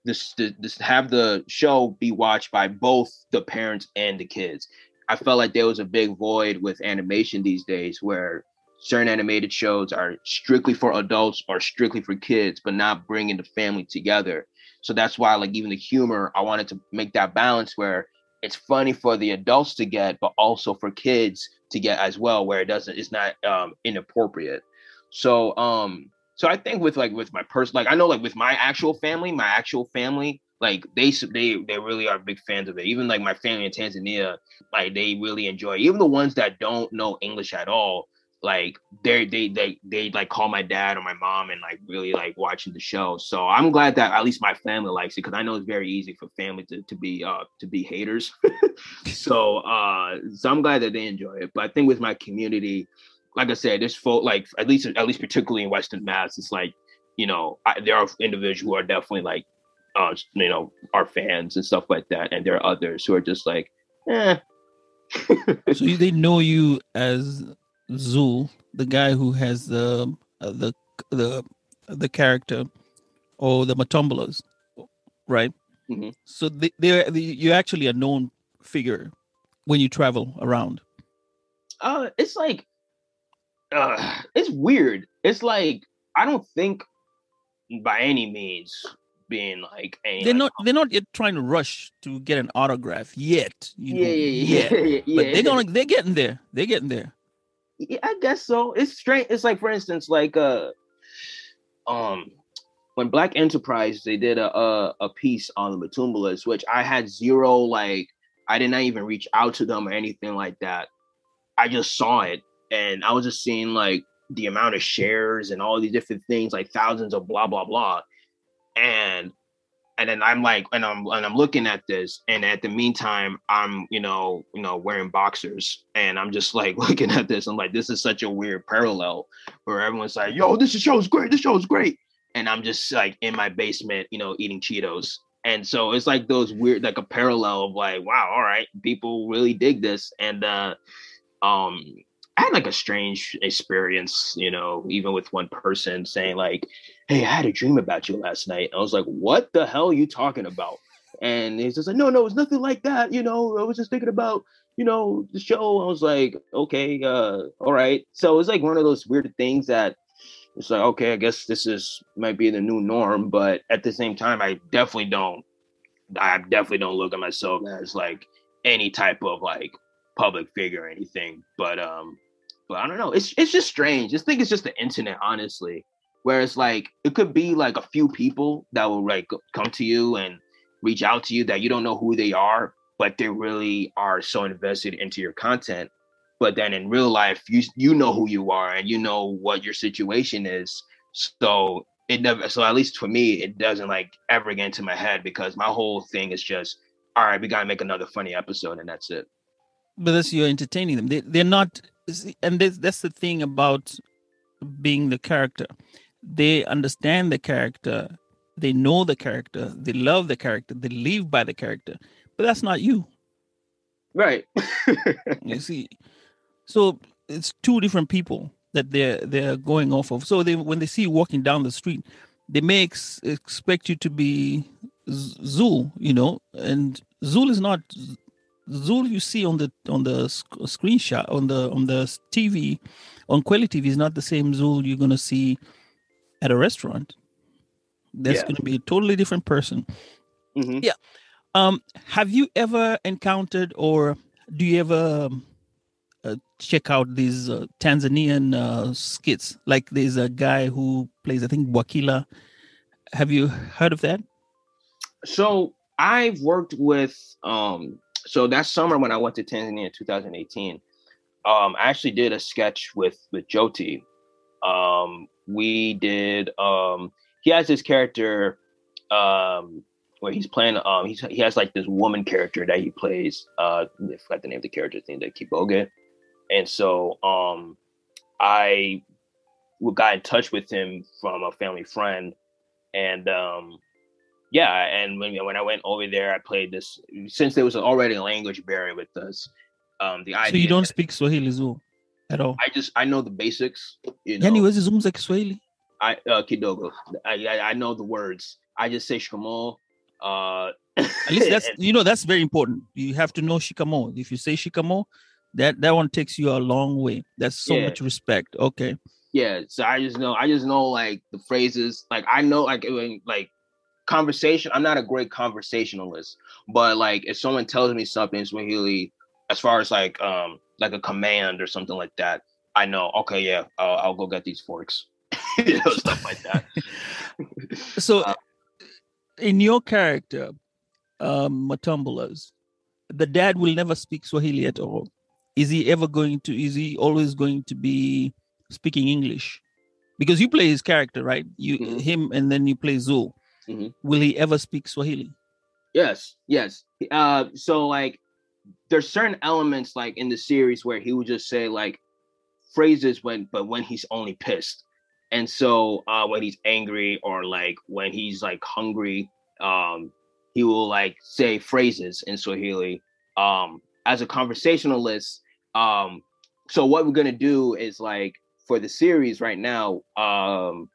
this this have the show be watched by both the parents and the kids i felt like there was a big void with animation these days where certain animated shows are strictly for adults or strictly for kids but not bringing the family together so that's why like even the humor i wanted to make that balance where it's funny for the adults to get, but also for kids to get as well, where it doesn't, it's not um, inappropriate. So, um, so I think with like with my person, like I know like with my actual family, my actual family, like they they they really are big fans of it. Even like my family in Tanzania, like they really enjoy. It. Even the ones that don't know English at all, like they they they they like call my dad or my mom and like really like watching the show. So I'm glad that at least my family likes it because I know it's very easy for family to, to be uh to be haters. so uh so I'm glad that they enjoy it. But I think with my community, like I said, there's folk like at least at least particularly in Western Mass, it's like you know I, there are individuals who are definitely like uh you know are fans and stuff like that, and there are others who are just like eh. so they know you as Zul, the guy who has the uh, the the the character or the Matumbalas, right? Mm-hmm. So they, they're they, you're actually a known figure when you travel around. Uh, it's like, uh, it's weird. It's like I don't think by any means being like they're like, not they're not yet trying to rush to get an autograph yet. You yeah, know, yeah, yet. yeah, yeah, But they're gonna they're getting there. They're getting there. Yeah, I guess so. It's strange. It's like, for instance, like uh, um, when Black Enterprise they did a a, a piece on the Matumbalas, which I had zero like, I did not even reach out to them or anything like that. I just saw it, and I was just seeing like the amount of shares and all these different things, like thousands of blah blah blah, and and then I'm like, and I'm and I'm looking at this, and at the meantime, I'm you know you know wearing boxers, and I'm just like looking at this. I'm like, this is such a weird parallel where everyone's like, yo, this show is great, this show is great, and I'm just like in my basement, you know, eating Cheetos. And so it's like those weird, like a parallel of like, wow, all right, people really dig this, and uh, um, I had like a strange experience, you know, even with one person saying like, "Hey, I had a dream about you last night." And I was like, "What the hell are you talking about?" And he's just like, "No, no, it's nothing like that. You know, I was just thinking about, you know, the show." I was like, "Okay, uh, all right." So it's like one of those weird things that it's like, okay, I guess this is might be the new norm, but at the same time, I definitely don't, I definitely don't look at myself as like any type of like public figure or anything. But um, but I don't know. It's it's just strange. I think it's just the internet, honestly. Where it's like it could be like a few people that will like come to you and reach out to you that you don't know who they are, but they really are so invested into your content. But then in real life, you you know who you are and you know what your situation is. So it never so at least for me, it doesn't like ever get into my head because my whole thing is just all right, we gotta make another funny episode and that's it. But that's you're entertaining them. They they're not and that's that's the thing about being the character. They understand the character, they know the character, they love the character, they live by the character. But that's not you. Right. you see. So it's two different people that they're they're going off of. So they when they see you walking down the street, they may ex- expect you to be Zul, you know, and Zul is not Zul you see on the on the sc- screenshot on the on the TV on Kweli TV is not the same Zul you're gonna see at a restaurant. That's yeah. gonna be a totally different person. Mm-hmm. Yeah. Um, have you ever encountered or do you ever um, uh, check out these uh, Tanzanian uh, skits? Like there's a guy who plays, I think, Bwakila. Have you heard of that? So I've worked with um, so that summer when I went to Tanzania in 2018, um, I actually did a sketch with with Joti. Um, we did. Um, he has this character um, where he's playing. Um, he's, he has like this woman character that he plays. Uh, I forgot the name of the character's name. That Kiboge. And so um, I got in touch with him from a family friend, and um, yeah, and when when I went over there, I played this since there was already a language barrier with us. Um, the idea. So you don't speak Swahili Zulu at all? I just I know the basics. You know, yani wezizungumza Kiswahili? I uh, kidogo. I, I, I know the words. I just say shikamo. Uh, at least that's you know that's very important. You have to know shikamo. If you say shikamo, that that one takes you a long way. That's so yeah. much respect. Okay. Yeah. So I just know I just know like the phrases. Like I know like like conversation. I'm not a great conversationalist, but like if someone tells me something in Swahili, as far as like um like a command or something like that, I know. Okay, yeah, I'll, I'll go get these forks, you know, stuff like that. so, uh, in your character, um, Matumbala's, the dad will never speak Swahili at all. Is he ever going to? Is he always going to be speaking English? Because you play his character, right? You mm-hmm. him, and then you play Zul. Mm-hmm. Will he ever speak Swahili? Yes, yes. Uh, so like, there's certain elements like in the series where he would just say like phrases when, but when he's only pissed, and so uh, when he's angry or like when he's like hungry, um, he will like say phrases in Swahili. Um, as a conversationalist, um, so what we're gonna do is like for the series right now, um,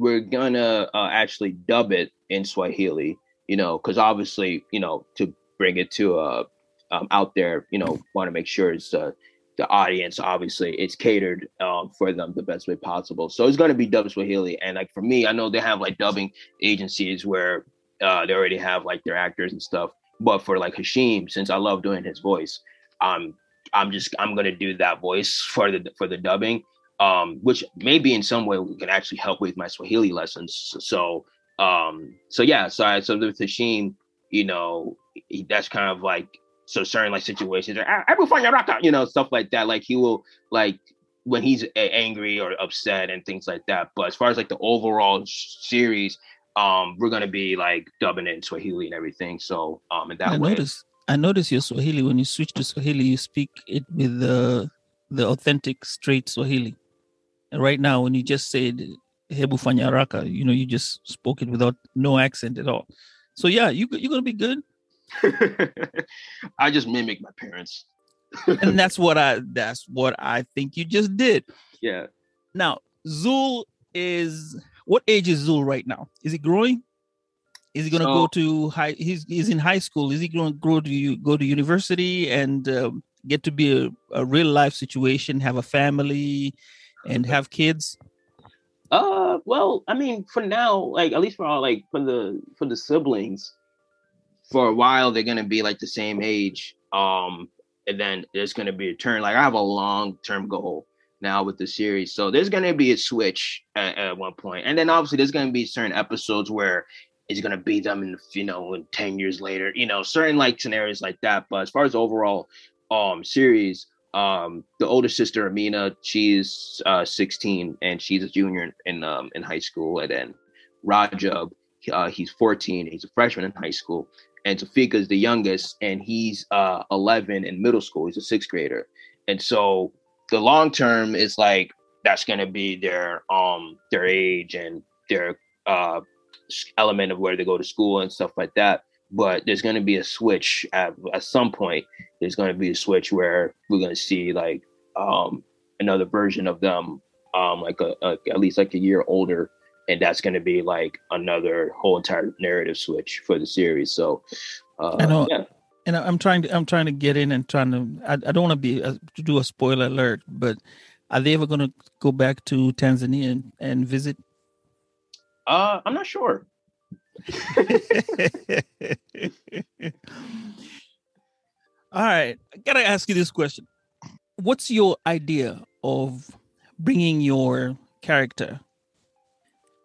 we're gonna uh, actually dub it in Swahili, you know, because obviously, you know, to bring it to uh um, out there, you know, want to make sure it's uh, the audience obviously it's catered um, for them the best way possible. So it's gonna be dubbed Swahili, and like for me, I know they have like dubbing agencies where uh, they already have like their actors and stuff. But for like Hashim, since I love doing his voice, um, I'm just I'm gonna do that voice for the for the dubbing um, which maybe in some way we can actually help with my Swahili lessons. So, um, so yeah, so I, so with Hashim, you know, he, that's kind of like so certain like situations, I, I will find your rock out, you know, stuff like that. Like he will like when he's angry or upset and things like that. But as far as like the overall series, um, we're gonna be like dubbing it in Swahili and everything. So, um, in that I way. Notice, I notice your Swahili when you switch to Swahili, you speak it with the the authentic straight Swahili. Right now, when you just said Hebu Fanyaraka, you know, you just spoke it without no accent at all. So yeah, you you're gonna be good. I just mimic my parents. and that's what I that's what I think you just did. Yeah. Now, Zul is what age is Zul right now? Is he growing? Is he going to so, go to high? He's he's in high school. Is he going to grow to you go to university and um, get to be a, a real life situation, have a family, and have kids? Uh, well, I mean, for now, like at least for all like for the for the siblings, for a while they're gonna be like the same age. Um, and then there's gonna be a turn. Like I have a long term goal now with the series, so there's gonna be a switch at, at one point, and then obviously there's gonna be certain episodes where it's gonna be them in you know in 10 years later you know certain like scenarios like that but as far as overall um series um the older sister amina she's uh 16 and she's a junior in, um in high school and then rajab uh, he's 14 he's a freshman in high school and Tafika is the youngest and he's uh 11 in middle school he's a sixth grader and so the long term is like that's going to be their um their age and their uh element of where they go to school and stuff like that but there's going to be a switch at, at some point there's going to be a switch where we're going to see like um another version of them um like a, a at least like a year older and that's going to be like another whole entire narrative switch for the series so uh, I know. Yeah. And I'm trying to I'm trying to get in and trying to I, I don't want to be a, to do a spoiler alert, but are they ever going to go back to Tanzania and, and visit? Uh, I'm not sure. All right, I gotta ask you this question: What's your idea of bringing your character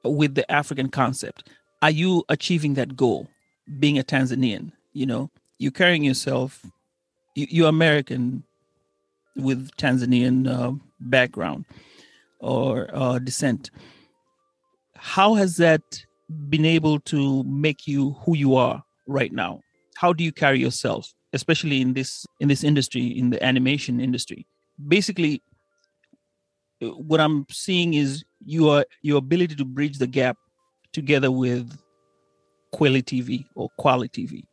with the African concept? Are you achieving that goal? Being a Tanzanian, you know, you're carrying yourself. You, are American with Tanzanian uh, background or uh, descent. How has that been able to make you who you are right now? How do you carry yourself, especially in this in this industry, in the animation industry? Basically, what I'm seeing is your your ability to bridge the gap together with quality TV or quality TV.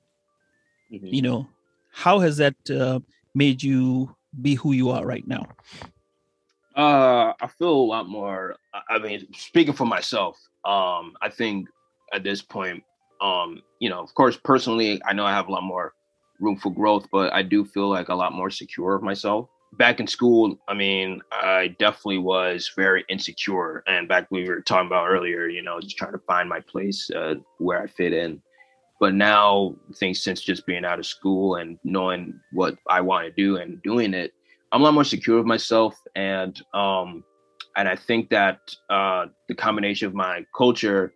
Mm-hmm. You know, how has that uh, made you be who you are right now? Uh, I feel a lot more. I mean, speaking for myself, um, I think at this point, um, you know, of course, personally, I know I have a lot more room for growth, but I do feel like a lot more secure of myself. Back in school, I mean, I definitely was very insecure. And back we were talking about earlier, you know, just trying to find my place uh, where I fit in. But now, things since just being out of school and knowing what I want to do and doing it, I'm a lot more secure of myself, and um, and I think that uh, the combination of my culture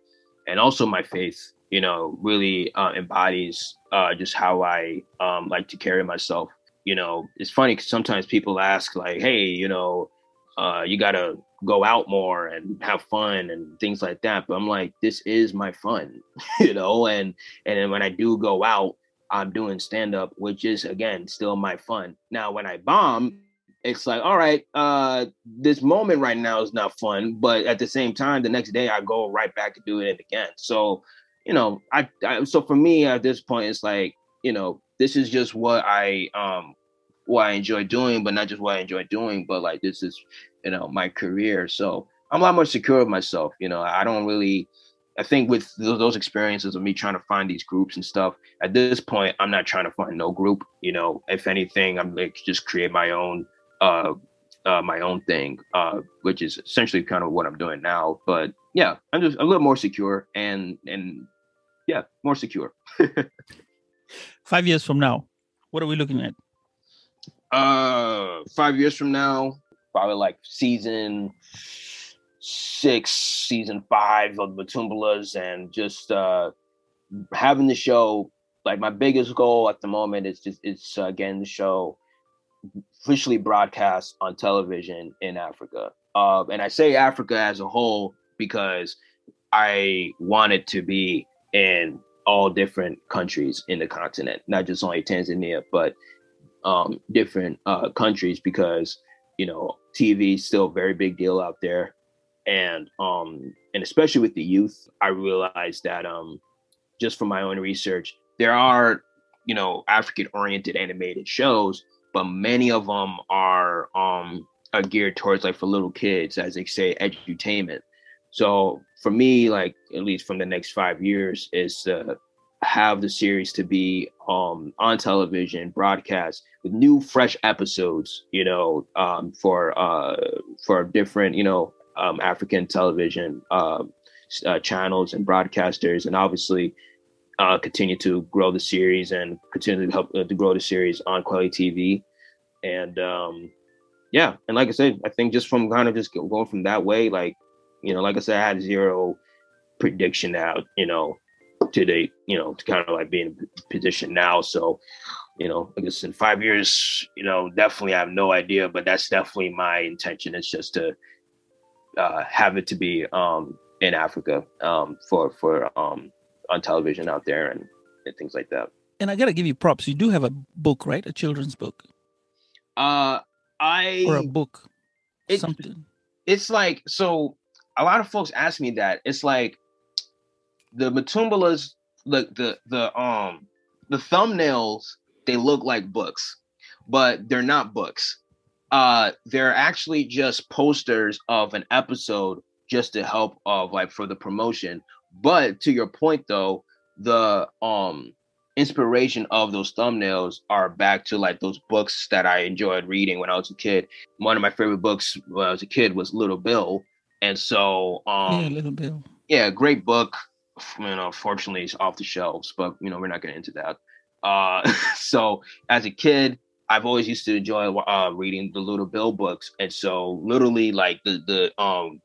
and also my faith, you know, really uh, embodies uh, just how I um, like to carry myself. You know, it's funny because sometimes people ask like, "Hey, you know, uh, you gotta go out more and have fun and things like that." But I'm like, this is my fun, you know, and and when I do go out, I'm doing stand up, which is again still my fun. Now, when I bomb, it's like, all right, uh, this moment right now is not fun, but at the same time, the next day I go right back to do it again. So, you know, I, I so for me at this point, it's like, you know, this is just what I um what I enjoy doing, but not just what I enjoy doing, but like this is, you know, my career. So I'm a lot more secure of myself. You know, I don't really I think with those experiences of me trying to find these groups and stuff, at this point, I'm not trying to find no group. You know, if anything, I'm like just create my own uh, uh, my own thing, uh, which is essentially kind of what I'm doing now. But yeah, I'm just a little more secure and and yeah, more secure. five years from now, what are we looking at? Uh, five years from now, probably like season six, season five of Matumbalas, and just uh, having the show. Like my biggest goal at the moment is just it's uh, getting the show officially broadcast on television in Africa. Uh, and I say Africa as a whole because I wanted to be in all different countries in the continent, not just only Tanzania, but um, different uh, countries because you know TV is still a very big deal out there, and um, and especially with the youth, I realized that um, just from my own research, there are you know African oriented animated shows but many of them are um are geared towards like for little kids, as they say, edutainment. So for me, like at least from the next five years, is to have the series to be um on television, broadcast with new, fresh episodes. You know, um, for uh for different you know um, African television uh, uh, channels and broadcasters, and obviously uh, continue to grow the series and continue to help uh, to grow the series on Kweli TV. And um, yeah, and like I said, I think just from kind of just going from that way, like you know, like I said, I had zero prediction out, you know to date, you know, to kind of like be in a position now. So, you know, I guess in five years, you know, definitely I have no idea, but that's definitely my intention. It's just to uh, have it to be um, in Africa um, for for um, on television out there and, and things like that. And I gotta give you props. You do have a book, right? A children's book. Uh, I or a book. It, something. It's like so. A lot of folks ask me that. It's like the Matumbalas, the the the um the thumbnails. They look like books, but they're not books. Uh, they're actually just posters of an episode just to help of like for the promotion. But to your point though, the um inspiration of those thumbnails are back to like those books that I enjoyed reading when I was a kid. One of my favorite books when I was a kid was Little Bill. And so um yeah, Little Bill. Yeah, great book. You know, fortunately it's off the shelves, but you know, we're not getting into that. Uh so as a kid, I've always used to enjoy uh reading the Little Bill books. And so literally like the the um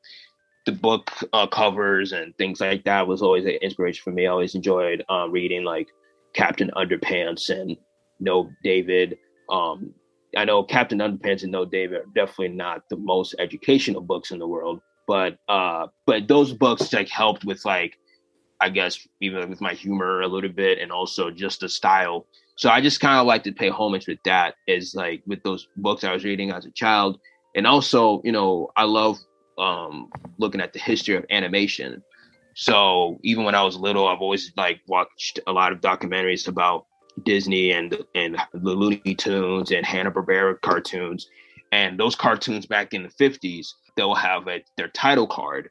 the book uh, covers and things like that was always an inspiration for me. I always enjoyed um, reading like Captain Underpants and No David. Um, I know Captain Underpants and No David are definitely not the most educational books in the world, but uh, but those books like helped with like I guess even with my humor a little bit and also just the style. So I just kind of like to pay homage with that is like with those books I was reading as a child. And also, you know, I love um looking at the history of animation. So even when I was little, I've always like watched a lot of documentaries about Disney and and the Looney Tunes and Hanna Barbera cartoons, and those cartoons back in the fifties, they'll have a, their title card,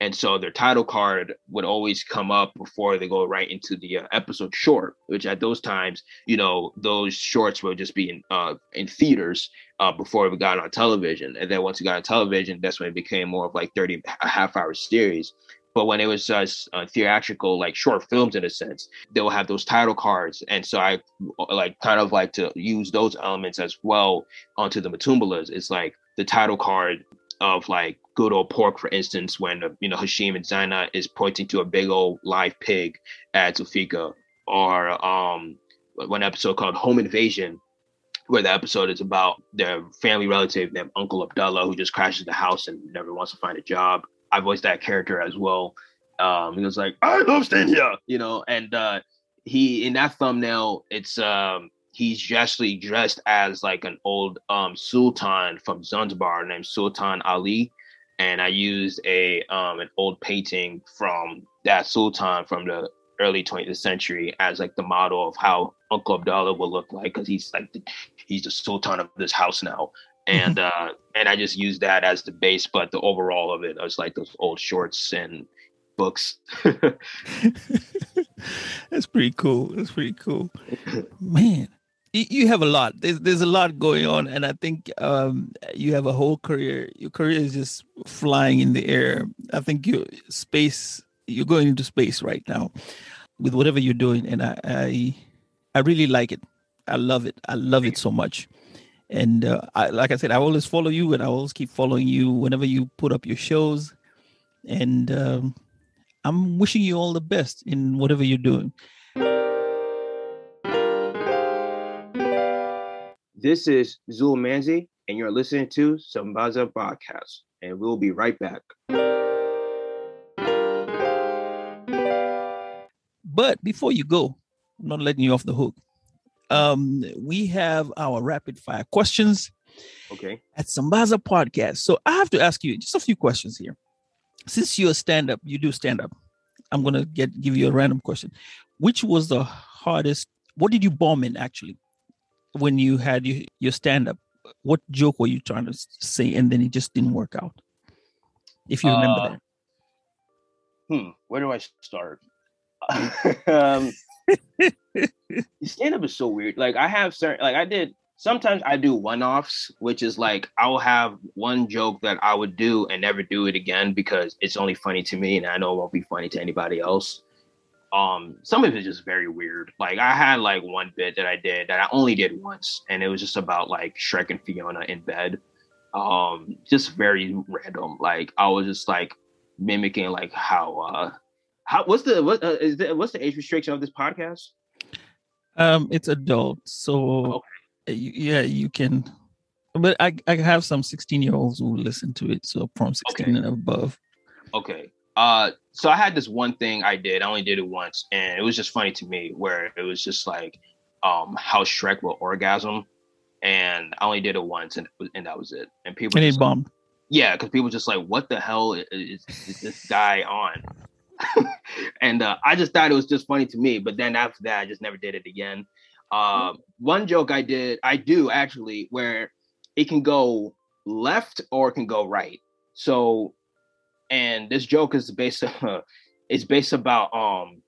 and so their title card would always come up before they go right into the uh, episode short, which at those times, you know, those shorts would just be in uh, in theaters uh, before we got on television, and then once we got on television, that's when it became more of like thirty a half hour series. But when it was just uh, theatrical like short films in a sense they'll have those title cards. And so i like kind of like to use those elements as well onto the matumbalas. It's like the title card of like good old pork for instance when you know hashim and zaina is pointing to a big old live pig at Zulfiqar or um one episode called home invasion where the episode is about their family relative named Uncle Abdullah who just crashes the house and never wants to find a job. I voiced that character as well. Um, he was like, I love staying here, you know, and uh, he in that thumbnail, it's um, he's actually dressed as like an old um, sultan from Zanzibar named Sultan Ali, and I used a um, an old painting from that sultan from the early 20th century as like the model of how Uncle Abdullah will look like because he's like the, he's the sultan of this house now, and uh and I just used that as the base, but the overall of it was like those old shorts and books. That's pretty cool. That's pretty cool, man. You have a lot. There's there's a lot going on, and I think um, you have a whole career. Your career is just flying in the air. I think you space. You're going into space right now with whatever you're doing, and I I, I really like it. I love it. I love it so much. And uh, I, like I said, I always follow you, and I always keep following you whenever you put up your shows. And um, I'm wishing you all the best in whatever you're doing. This is Zul Manzi, and you're listening to Sambaza Podcast, and we'll be right back. But before you go, I'm not letting you off the hook um, we have our rapid fire questions. Okay. At Sambaza Podcast. So I have to ask you just a few questions here. Since you're a stand-up, you do stand-up. I'm gonna get give you a random question. Which was the hardest? What did you bomb in actually when you had your, your stand-up? What joke were you trying to say and then it just didn't work out? If you remember uh, that. Hmm. Where do I start? um, stand up is so weird. Like I have certain like I did sometimes I do one offs, which is like I'll have one joke that I would do and never do it again because it's only funny to me and I know it won't be funny to anybody else. Um, some of it's just very weird. Like I had like one bit that I did that I only did once, and it was just about like Shrek and Fiona in bed. Um, just very random. Like I was just like mimicking like how uh How? What's the what uh, is the, what's the age restriction of this podcast? Um, it's adult, so okay. yeah, you can. But I I have some sixteen year olds who listen to it, so from sixteen okay. and above. Okay. Uh, so I had this one thing I did. I only did it once, and it was just funny to me. Where it was just like, um, how Shrek will orgasm, and I only did it once, and and that was it. And people and it bombed. Like, yeah, because people just like, what the hell is, is this guy on? and uh, I just thought it was just funny to me. But then after that, I just never did it again. Uh, one joke I did, I do actually, where it can go left or it can go right. So, and this joke is based it's based about um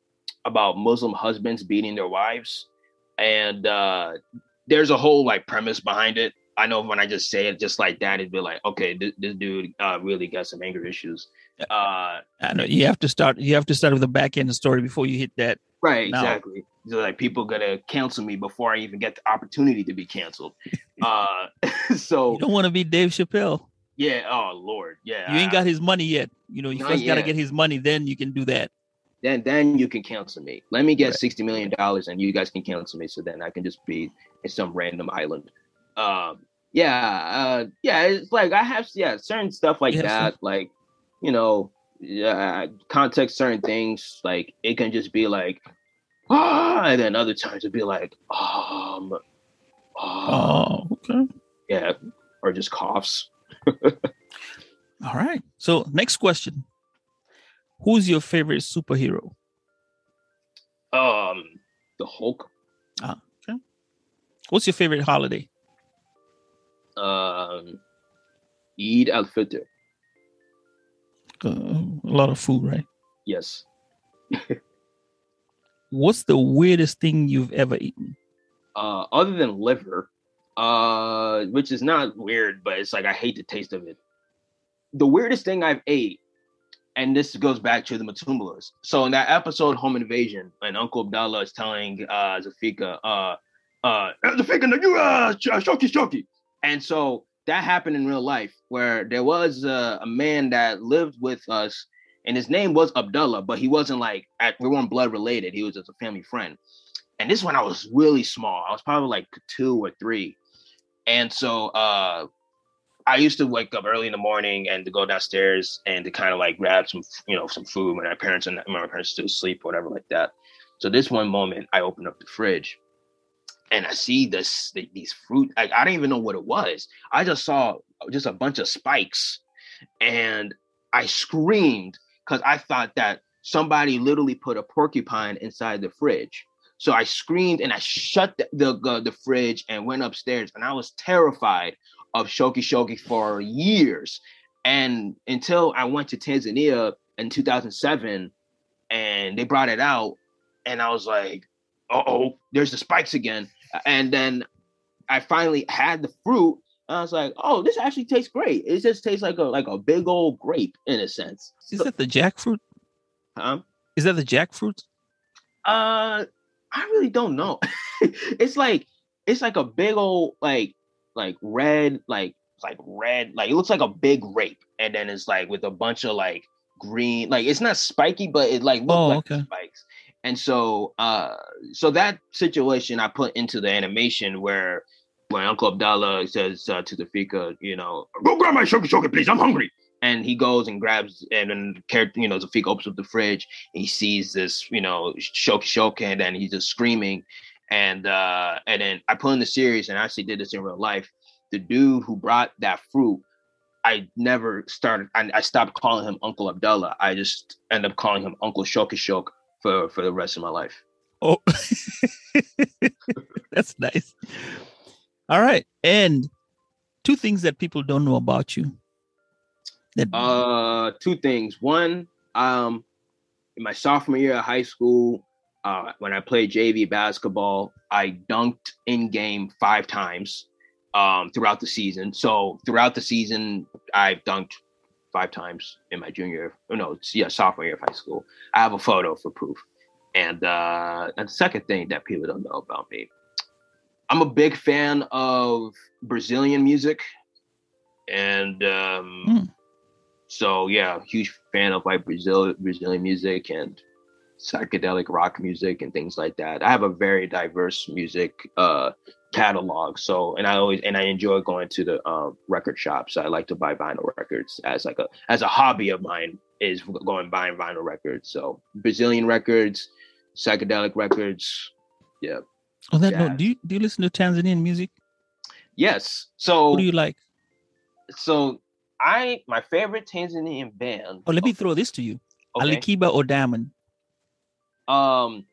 about Muslim husbands beating their wives, and uh, there's a whole like premise behind it. I know when I just say it just like that, it'd be like, okay, this, this dude uh, really got some anger issues. Uh, I know you have to start. You have to start with the back end of the story before you hit that. Right. Now. Exactly. So like people gonna cancel me before I even get the opportunity to be canceled. uh, so you don't want to be Dave Chappelle. Yeah. Oh Lord. Yeah. You ain't got his money yet. You know, you first got to get his money, then you can do that. Then, then you can cancel me. Let me get right. sixty million dollars, and you guys can cancel me. So then I can just be in some random island. Um. Yeah. Uh. Yeah. It's like I have. Yeah. Certain stuff like yeah, that. Like you know, uh, context certain things. Like it can just be like, ah, and then other times it'd be like, um, oh, okay, yeah, or just coughs. All right. So next question: Who's your favorite superhero? Um, the Hulk. Ah, okay. What's your favorite holiday? Um, Eid al Fitr uh, a lot of food, right? Yes. What's the weirdest thing you've ever eaten? Uh, other than liver, uh, which is not weird, but it's like I hate the taste of it. The weirdest thing I've ate, and this goes back to the Matumbalas. So in that episode, Home Invasion, and Uncle Abdullah is telling uh Zafika, uh, uh, Zafika, you uh, shoki shoki, and so that happened in real life where there was a, a, man that lived with us and his name was Abdullah, but he wasn't like at, we weren't blood related. He was just a family friend. And this one I was really small. I was probably like two or three. And so uh I used to wake up early in the morning and to go downstairs and to kind of like grab some, you know, some food when my parents and my parents still asleep or whatever like that. So this one moment I opened up the fridge and I see this these fruit. I didn't even know what it was. I just saw just a bunch of spikes, and I screamed because I thought that somebody literally put a porcupine inside the fridge. So I screamed and I shut the the, the fridge and went upstairs, and I was terrified of shoki shoki for years. And until I went to Tanzania in 2007, and they brought it out, and I was like, oh, there's the spikes again and then I finally had the fruit. And I was like, "Oh, this actually tastes great. It just tastes like a like a big old grape in a sense." Is so, that the jackfruit? Huh? Is that the jackfruit? Uh, I really don't know. it's like it's like a big old like like red like like red like it looks like a big rape, and then it's like with a bunch of like green like it's not spiky, but it like looks oh, like okay. spikes. And so, uh, so that situation I put into the animation where my Uncle Abdallah says uh, to the Fika, you know, go grab my shoki shoki, please, I'm hungry. And he goes and grabs, and then character, you know, Zafika opens up the fridge. he sees this, you know, shoki shoki, and he's just screaming. And uh, and then I put in the series, and I actually did this in real life. The dude who brought that fruit, I never started. I, I stopped calling him Uncle Abdullah. I just end up calling him Uncle Shoki Shok for for the rest of my life. Oh, that's nice. All right, and two things that people don't know about you. Uh, two things. One, um, in my sophomore year of high school, uh, when I played JV basketball, I dunked in game five times um, throughout the season. So throughout the season, I've dunked five times in my junior, oh no, it's, yeah, sophomore year of high school. I have a photo for proof. And uh, and the second thing that people don't know about me, I'm a big fan of Brazilian music, and um, mm. So yeah, huge fan of like Brazil Brazilian music, and psychedelic rock music and things like that. I have a very diverse music uh, catalog. So, and I always and I enjoy going to the um, record shops. I like to buy vinyl records as like a as a hobby of mine is going buying vinyl records. So Brazilian records, psychedelic records, yeah. On that note, do you do you listen to Tanzanian music? Yes. So what do you like? So I my favorite Tanzanian band. Oh, let me throw this to you. Okay. Ali Kiba or Diamond? Um,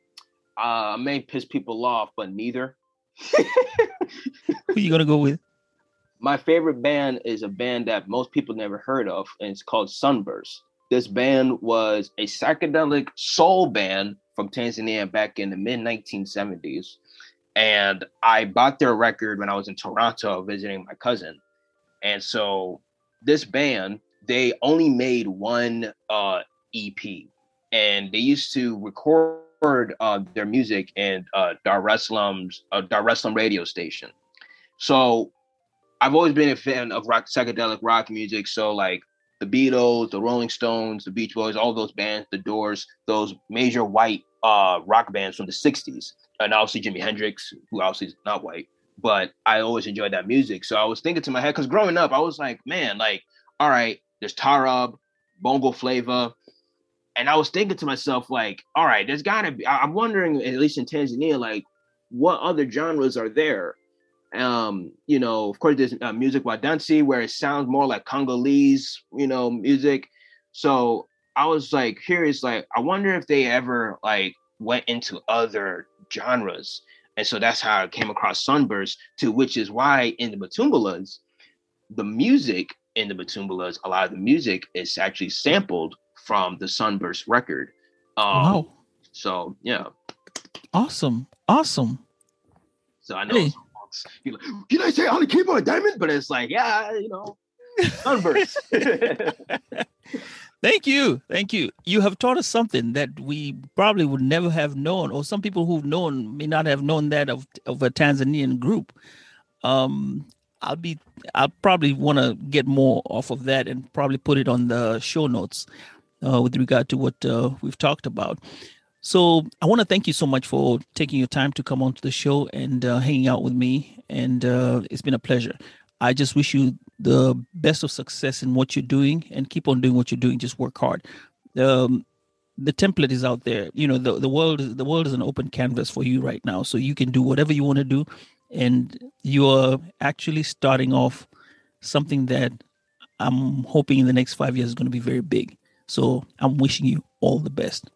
uh, I may piss people off, but neither. Who you gonna go with? My favorite band is a band that most people never heard of, and it's called Sunburst. This band was a psychedelic soul band from Tanzania back in the mid 1970s. And I bought their record when I was in Toronto visiting my cousin. And so this band, they only made one uh, EP, and they used to record uh, their music in uh, Dar es uh, Dar radio station. So I've always been a fan of rock, psychedelic rock music. So like the Beatles, the Rolling Stones, the Beach Boys, all those bands, the Doors, those major white uh, rock bands from the '60s, and obviously Jimi Hendrix, who obviously is not white but I always enjoyed that music. So I was thinking to my head, because growing up, I was like, man, like, all right, there's Taarab, Bongo Flava. And I was thinking to myself, like, all right, there's gotta be, I'm wondering, at least in Tanzania, like, what other genres are there? Um, you know, of course, there's uh, music wadansi where it sounds more like Congolese, you know, music. So I was like curious, like, I wonder if they ever like went into other genres and so that's how I came across Sunburst, to which is why in the Matumbalas, the music in the Matumbalas, a lot of the music is actually sampled from the Sunburst record. Um, wow. So, yeah. Awesome. Awesome. So I know hey. like, can I say on the keyboard diamond? But it's like, yeah, you know, Sunburst. Thank you. Thank you. You have taught us something that we probably would never have known, or some people who've known may not have known that of, of a Tanzanian group. Um, I'll be, I'll probably want to get more off of that and probably put it on the show notes uh, with regard to what uh, we've talked about. So I want to thank you so much for taking your time to come onto the show and uh, hanging out with me. And uh, it's been a pleasure. I just wish you the best of success in what you're doing and keep on doing what you're doing. Just work hard. Um, the template is out there. You know, the, the world is the world is an open canvas for you right now. So you can do whatever you want to do. And you're actually starting off something that I'm hoping in the next five years is going to be very big. So I'm wishing you all the best.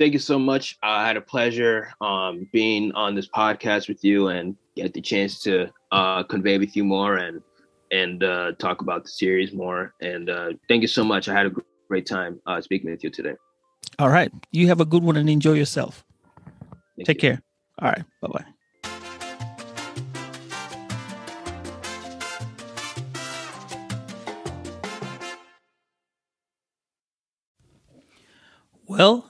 Thank you so much. I had a pleasure um, being on this podcast with you and get the chance to uh, convey with you more and and uh, talk about the series more. And uh, thank you so much. I had a great time uh, speaking with you today. All right. You have a good one and enjoy yourself. Thank Take you. care. All right. Bye bye. Well,